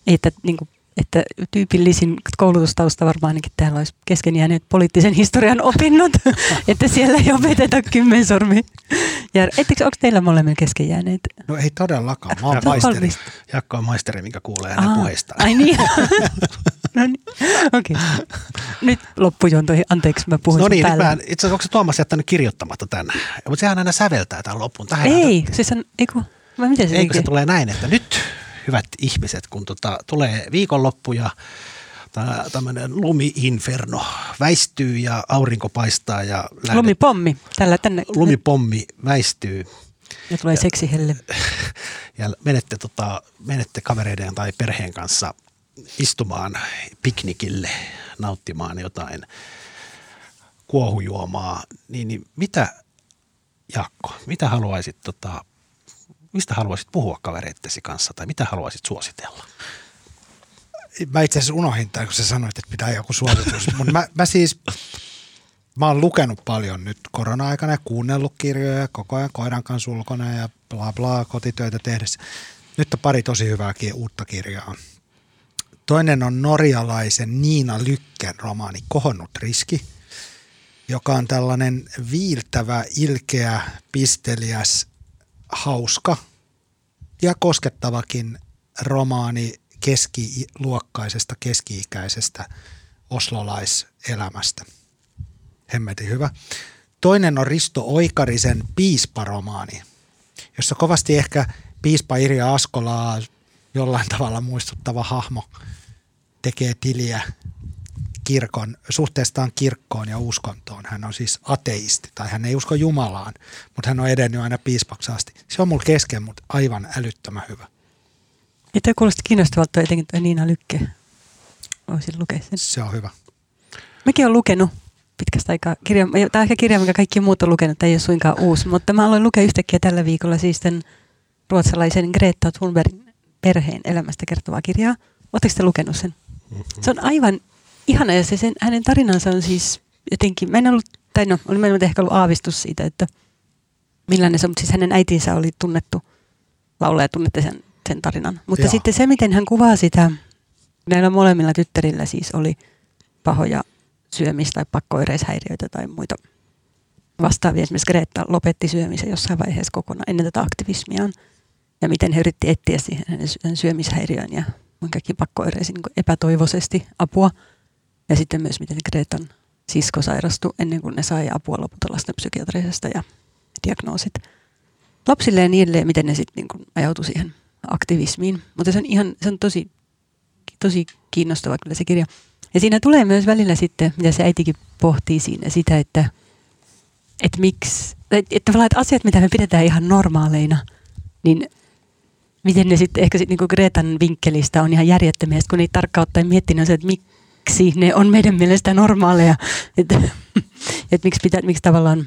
että, niin kuin, että tyypillisin koulutustausta varmaan ainakin täällä olisi kesken jääneet poliittisen historian opinnot, että siellä ei opeteta kymmensormi. Ja ettekö, onko teillä molemmilla kesken jääneet? No ei todellakaan, mä oon maisteri. Jakko on maisteri, mikä kuulee hänen puheistaan. Ai niin. no niin, okei. Okay. Nyt loppujontoihin, anteeksi mä puhun No niin, nyt mä, itse asiassa onko se Tuomas jättänyt kirjoittamatta tänne? Mutta sehän aina säveltää tämän loppuun. Tähän ei, on, siis on, eiku, vai miten se Eikö se tulee näin, että nyt hyvät ihmiset, kun tota, tulee viikonloppu ja tämmöinen lumi-inferno väistyy ja aurinko paistaa ja lähdet, Lumipommi. Tällä tänne. lumipommi väistyy Ja tulee seksihelle. ja menette, tota, menette kavereiden tai perheen kanssa istumaan piknikille, nauttimaan jotain kuohujuomaa, niin, niin mitä, Jaakko, mitä haluaisit, tota, mistä haluaisit puhua kavereittesi kanssa tai mitä haluaisit suositella? Mä itse asiassa unohdin tämän, kun sä sanoit, että pitää joku suositus. Mutta mä, mä siis, mä oon lukenut paljon nyt korona-aikana ja kuunnellut kirjoja koko ajan koiran kanssa ulkona ja bla bla kotitöitä tehdessä. Nyt on pari tosi hyvää uutta kirjaa. Toinen on norjalaisen Niina Lykken romaani Kohonnut riski, joka on tällainen viiltävä, ilkeä, pisteliäs, hauska ja koskettavakin romaani keskiluokkaisesta, keski-ikäisestä oslolaiselämästä. Hemmetin hyvä. Toinen on Risto Oikarisen piisparomaani, jossa kovasti ehkä piispa Irja Askolaa jollain tavalla muistuttava hahmo tekee tiliä kirkon, suhteestaan kirkkoon ja uskontoon. Hän on siis ateisti tai hän ei usko Jumalaan, mutta hän on edennyt aina piispaksi asti. Se on mulla kesken, mutta aivan älyttömän hyvä. Ja toi kuulosti kiinnostavalta etenkin toi Niina Lykke. Voisin lukea sen. Se on hyvä. Mäkin olen lukenut pitkästä aikaa kirja. Tämä on ehkä kirja, minkä kaikki muut on lukenut, tämä ei ole suinkaan uusi, mutta mä aloin lukea yhtäkkiä tällä viikolla siis tämän ruotsalaisen Greta Thunbergin perheen elämästä kertovaa kirjaa. Oletteko te lukenut sen? Se on aivan ihana ja se sen, hänen tarinansa on siis jotenkin, mä en ollut, tai no, oli meillä ehkä ollut aavistus siitä, että millainen se on, mutta siis hänen äitinsä oli tunnettu laulaja, tunnette sen, sen tarinan. Mutta Joo. sitten se, miten hän kuvaa sitä, näillä molemmilla tyttärillä siis oli pahoja syömis- tai pakkoireishäiriöitä tai muita vastaavia. Esimerkiksi Greta lopetti syömisen jossain vaiheessa kokonaan ennen tätä aktivismiaan. Ja miten he yritti etsiä siihen hänen sy- hänen syömishäiriöön ja kaikki pakkoireisiin niin epätoivoisesti apua. Ja sitten myös miten Gretan sisko sairastui ennen kuin ne sai apua lopulta lastenpsykiatrisesta ja diagnoosit. Lapsille ja edelleen, miten ne sitten niin ajautui siihen aktivismiin. Mutta se on ihan, se on tosi, tosi kiinnostava kyllä se kirja. Ja siinä tulee myös välillä sitten, mitä se äitikin pohtii siinä, sitä, että, että miksi, että, että että asiat, mitä me pidetään ihan normaaleina, niin miten ne sitten ehkä sitten niin Gretan vinkkelistä on ihan järjettömiä, sit kun niitä niin on se, että miksi ne on meidän mielestä normaaleja, että, että miksi, pitää, miksi tavallaan,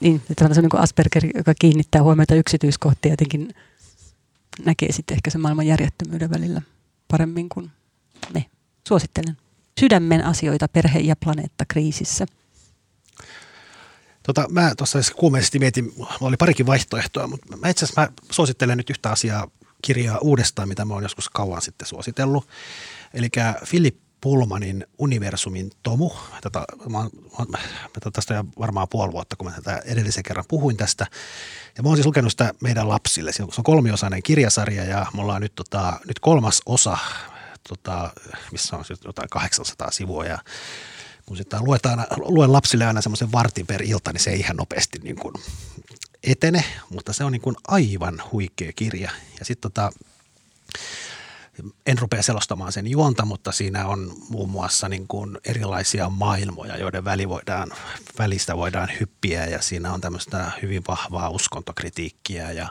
niin, että se on niin kuin Asperger, joka kiinnittää huomiota yksityiskohtia, jotenkin näkee sitten ehkä se maailman järjettömyyden välillä paremmin kuin me. Suosittelen. Sydämen asioita perhe- ja planeettakriisissä. Tota, mä tuossa kuumeisesti mietin, mulla oli parikin vaihtoehtoa, mutta mä itse asiassa mä suosittelen nyt yhtä asiaa kirjaa uudestaan, mitä mä oon joskus kauan sitten suositellut. Eli Philip Pullmanin Universumin tomu. Tätä, mä, oon- mä, oon- mä tästä jo varmaan puoli vuotta, kun mä tätä edellisen kerran puhuin tästä. Ja mä oon siis lukenut sitä meidän lapsille. Se on on kolmiosainen kirjasarja ja me ollaan nyt, tota, nyt kolmas osa, tota, missä on siis jotain 800 sivua ja kun sitä luetaan, luen lapsille aina semmoisen vartin per ilta, niin se ei ihan nopeasti niin kuin etene, mutta se on niin kuin aivan huikea kirja. Ja sitten tota, en rupea selostamaan sen juonta, mutta siinä on muun muassa niin kuin erilaisia maailmoja, joiden väli voidaan, välistä voidaan hyppiä ja siinä on tämmöistä hyvin vahvaa uskontokritiikkiä ja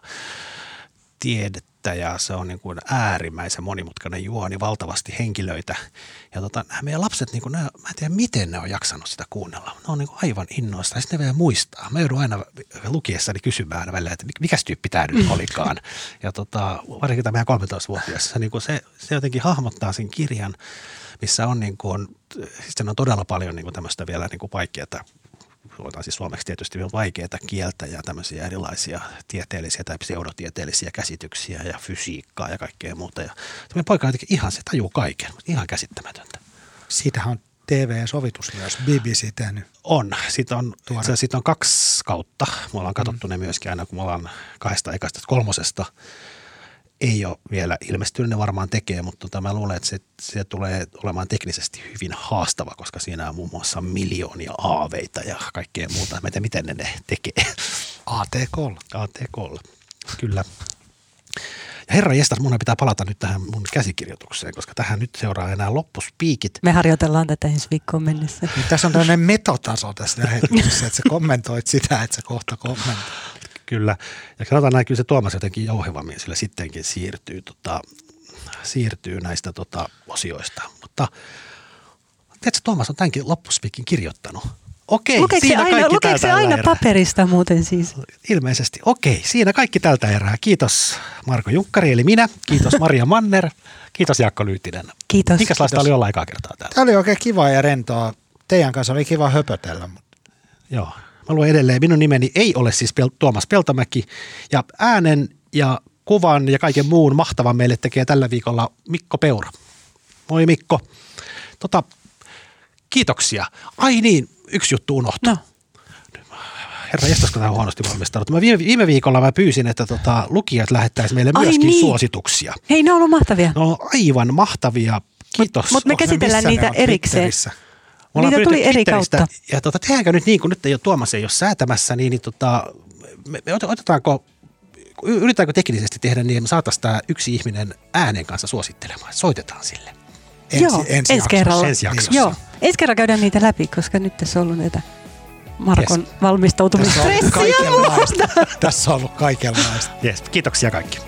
tiedettä ja se on niin kuin äärimmäisen monimutkainen juoni, valtavasti henkilöitä. Ja tota, nämä meidän lapset, niin kuin, ne, mä en tiedä miten ne on jaksanut sitä kuunnella. Ne on niin kuin aivan innoista ja sitten ne vielä muistaa. Mä joudun aina lukiessani kysymään välillä, että mikä tyyppi tämä nyt olikaan. Ja tota, varsinkin tämä meidän 13-vuotias, se, niin kuin se, se jotenkin hahmottaa sen kirjan, missä on, niin kuin, siis on todella paljon niin kuin tämmöistä vielä niin kuin vaikeaa puhutaan siis suomeksi tietysti vielä vaikeaa kieltä ja tämmöisiä erilaisia tieteellisiä tai pseudotieteellisiä käsityksiä ja fysiikkaa ja kaikkea muuta. Ja tämä poika jotenkin ihan, se tajuu kaiken, ihan käsittämätöntä. Siitähän on TV-sovitus myös, BBC tehnyt. On. Siitä on, itse asiassa siitä on kaksi kautta. Me ollaan katsottu mm. ne myöskin aina, kun me ollaan kahdesta ekasta kolmosesta. Ei ole vielä ilmestynyt, ne varmaan tekee, mutta tota, mä luulen, että se, se tulee olemaan teknisesti hyvin haastava, koska siinä on muun muassa miljoonia aaveita ja kaikkea muuta. Mä en tiedä, miten ne ne tekee. ATK. ATKlla, kyllä. Ja herra jestas, mun pitää palata nyt tähän mun käsikirjoitukseen, koska tähän nyt seuraa enää loppuspiikit. Me harjoitellaan tätä ensi viikkoon mennessä. Niin tässä on tämmöinen metotaso tässä lähetyksessä, että sä kommentoit sitä, että sä kohta kommentoit. Kyllä. Ja sanotaan näin, kyllä se Tuomas jotenkin jouhevammin sillä sittenkin siirtyy, tota, siirtyy näistä tota, osioista. Mutta tiedätkö, Tuomas on tämänkin loppuspiikin kirjoittanut. Okei, Lukeeko se siinä aina, kaikki lukeeko se tältä aina erää. paperista muuten siis? Ilmeisesti. Okei, siinä kaikki tältä erää. Kiitos Marko Junkkari, eli minä. Kiitos Maria Manner. Kiitos Jaakko Lyytinen. Kiitos. Minkälaista oli olla ekaa kertaa täällä? Tämä oli oikein kiva ja rentoa. Teidän kanssa oli kiva höpötellä, mutta Joo. Mä luen edelleen. Minun nimeni ei ole siis Pel- Tuomas Peltomäki. Ja äänen ja kuvan ja kaiken muun mahtavan meille tekee tällä viikolla Mikko Peura. Moi Mikko. Tota, kiitoksia. Ai niin, yksi juttu unohtui. No, Herra kun tämä on huonosti valmistunut. Mä viime, viime viikolla mä pyysin, että tota, lukijat lähettäisi meille Ai myöskin niin. suosituksia. hei ne on ollut mahtavia. No on aivan mahtavia. Kiitos. mut me käsitellään ne niitä erikseen. Twitterissä? Me ollaan Niitä tuli eri kautta. Ja tota, tehdäänkö nyt niin, kun nyt ei ole Tuomas ei ole säätämässä, niin, niin tota, me, me ot- otetaanko, yritetäänkö teknisesti tehdä niin, että me saataisiin tämä yksi ihminen äänen kanssa suosittelemaan. Soitetaan sille. Ensi, Joo, ensi, ensi jaksossa. kerralla. Ensi jaksossa. Joo, ensi kerralla käydään niitä läpi, koska nyt tässä on ollut näitä Markon yes. Tässä on ollut. Tässä on ollut kaikenlaista. Yes, kiitoksia kaikki.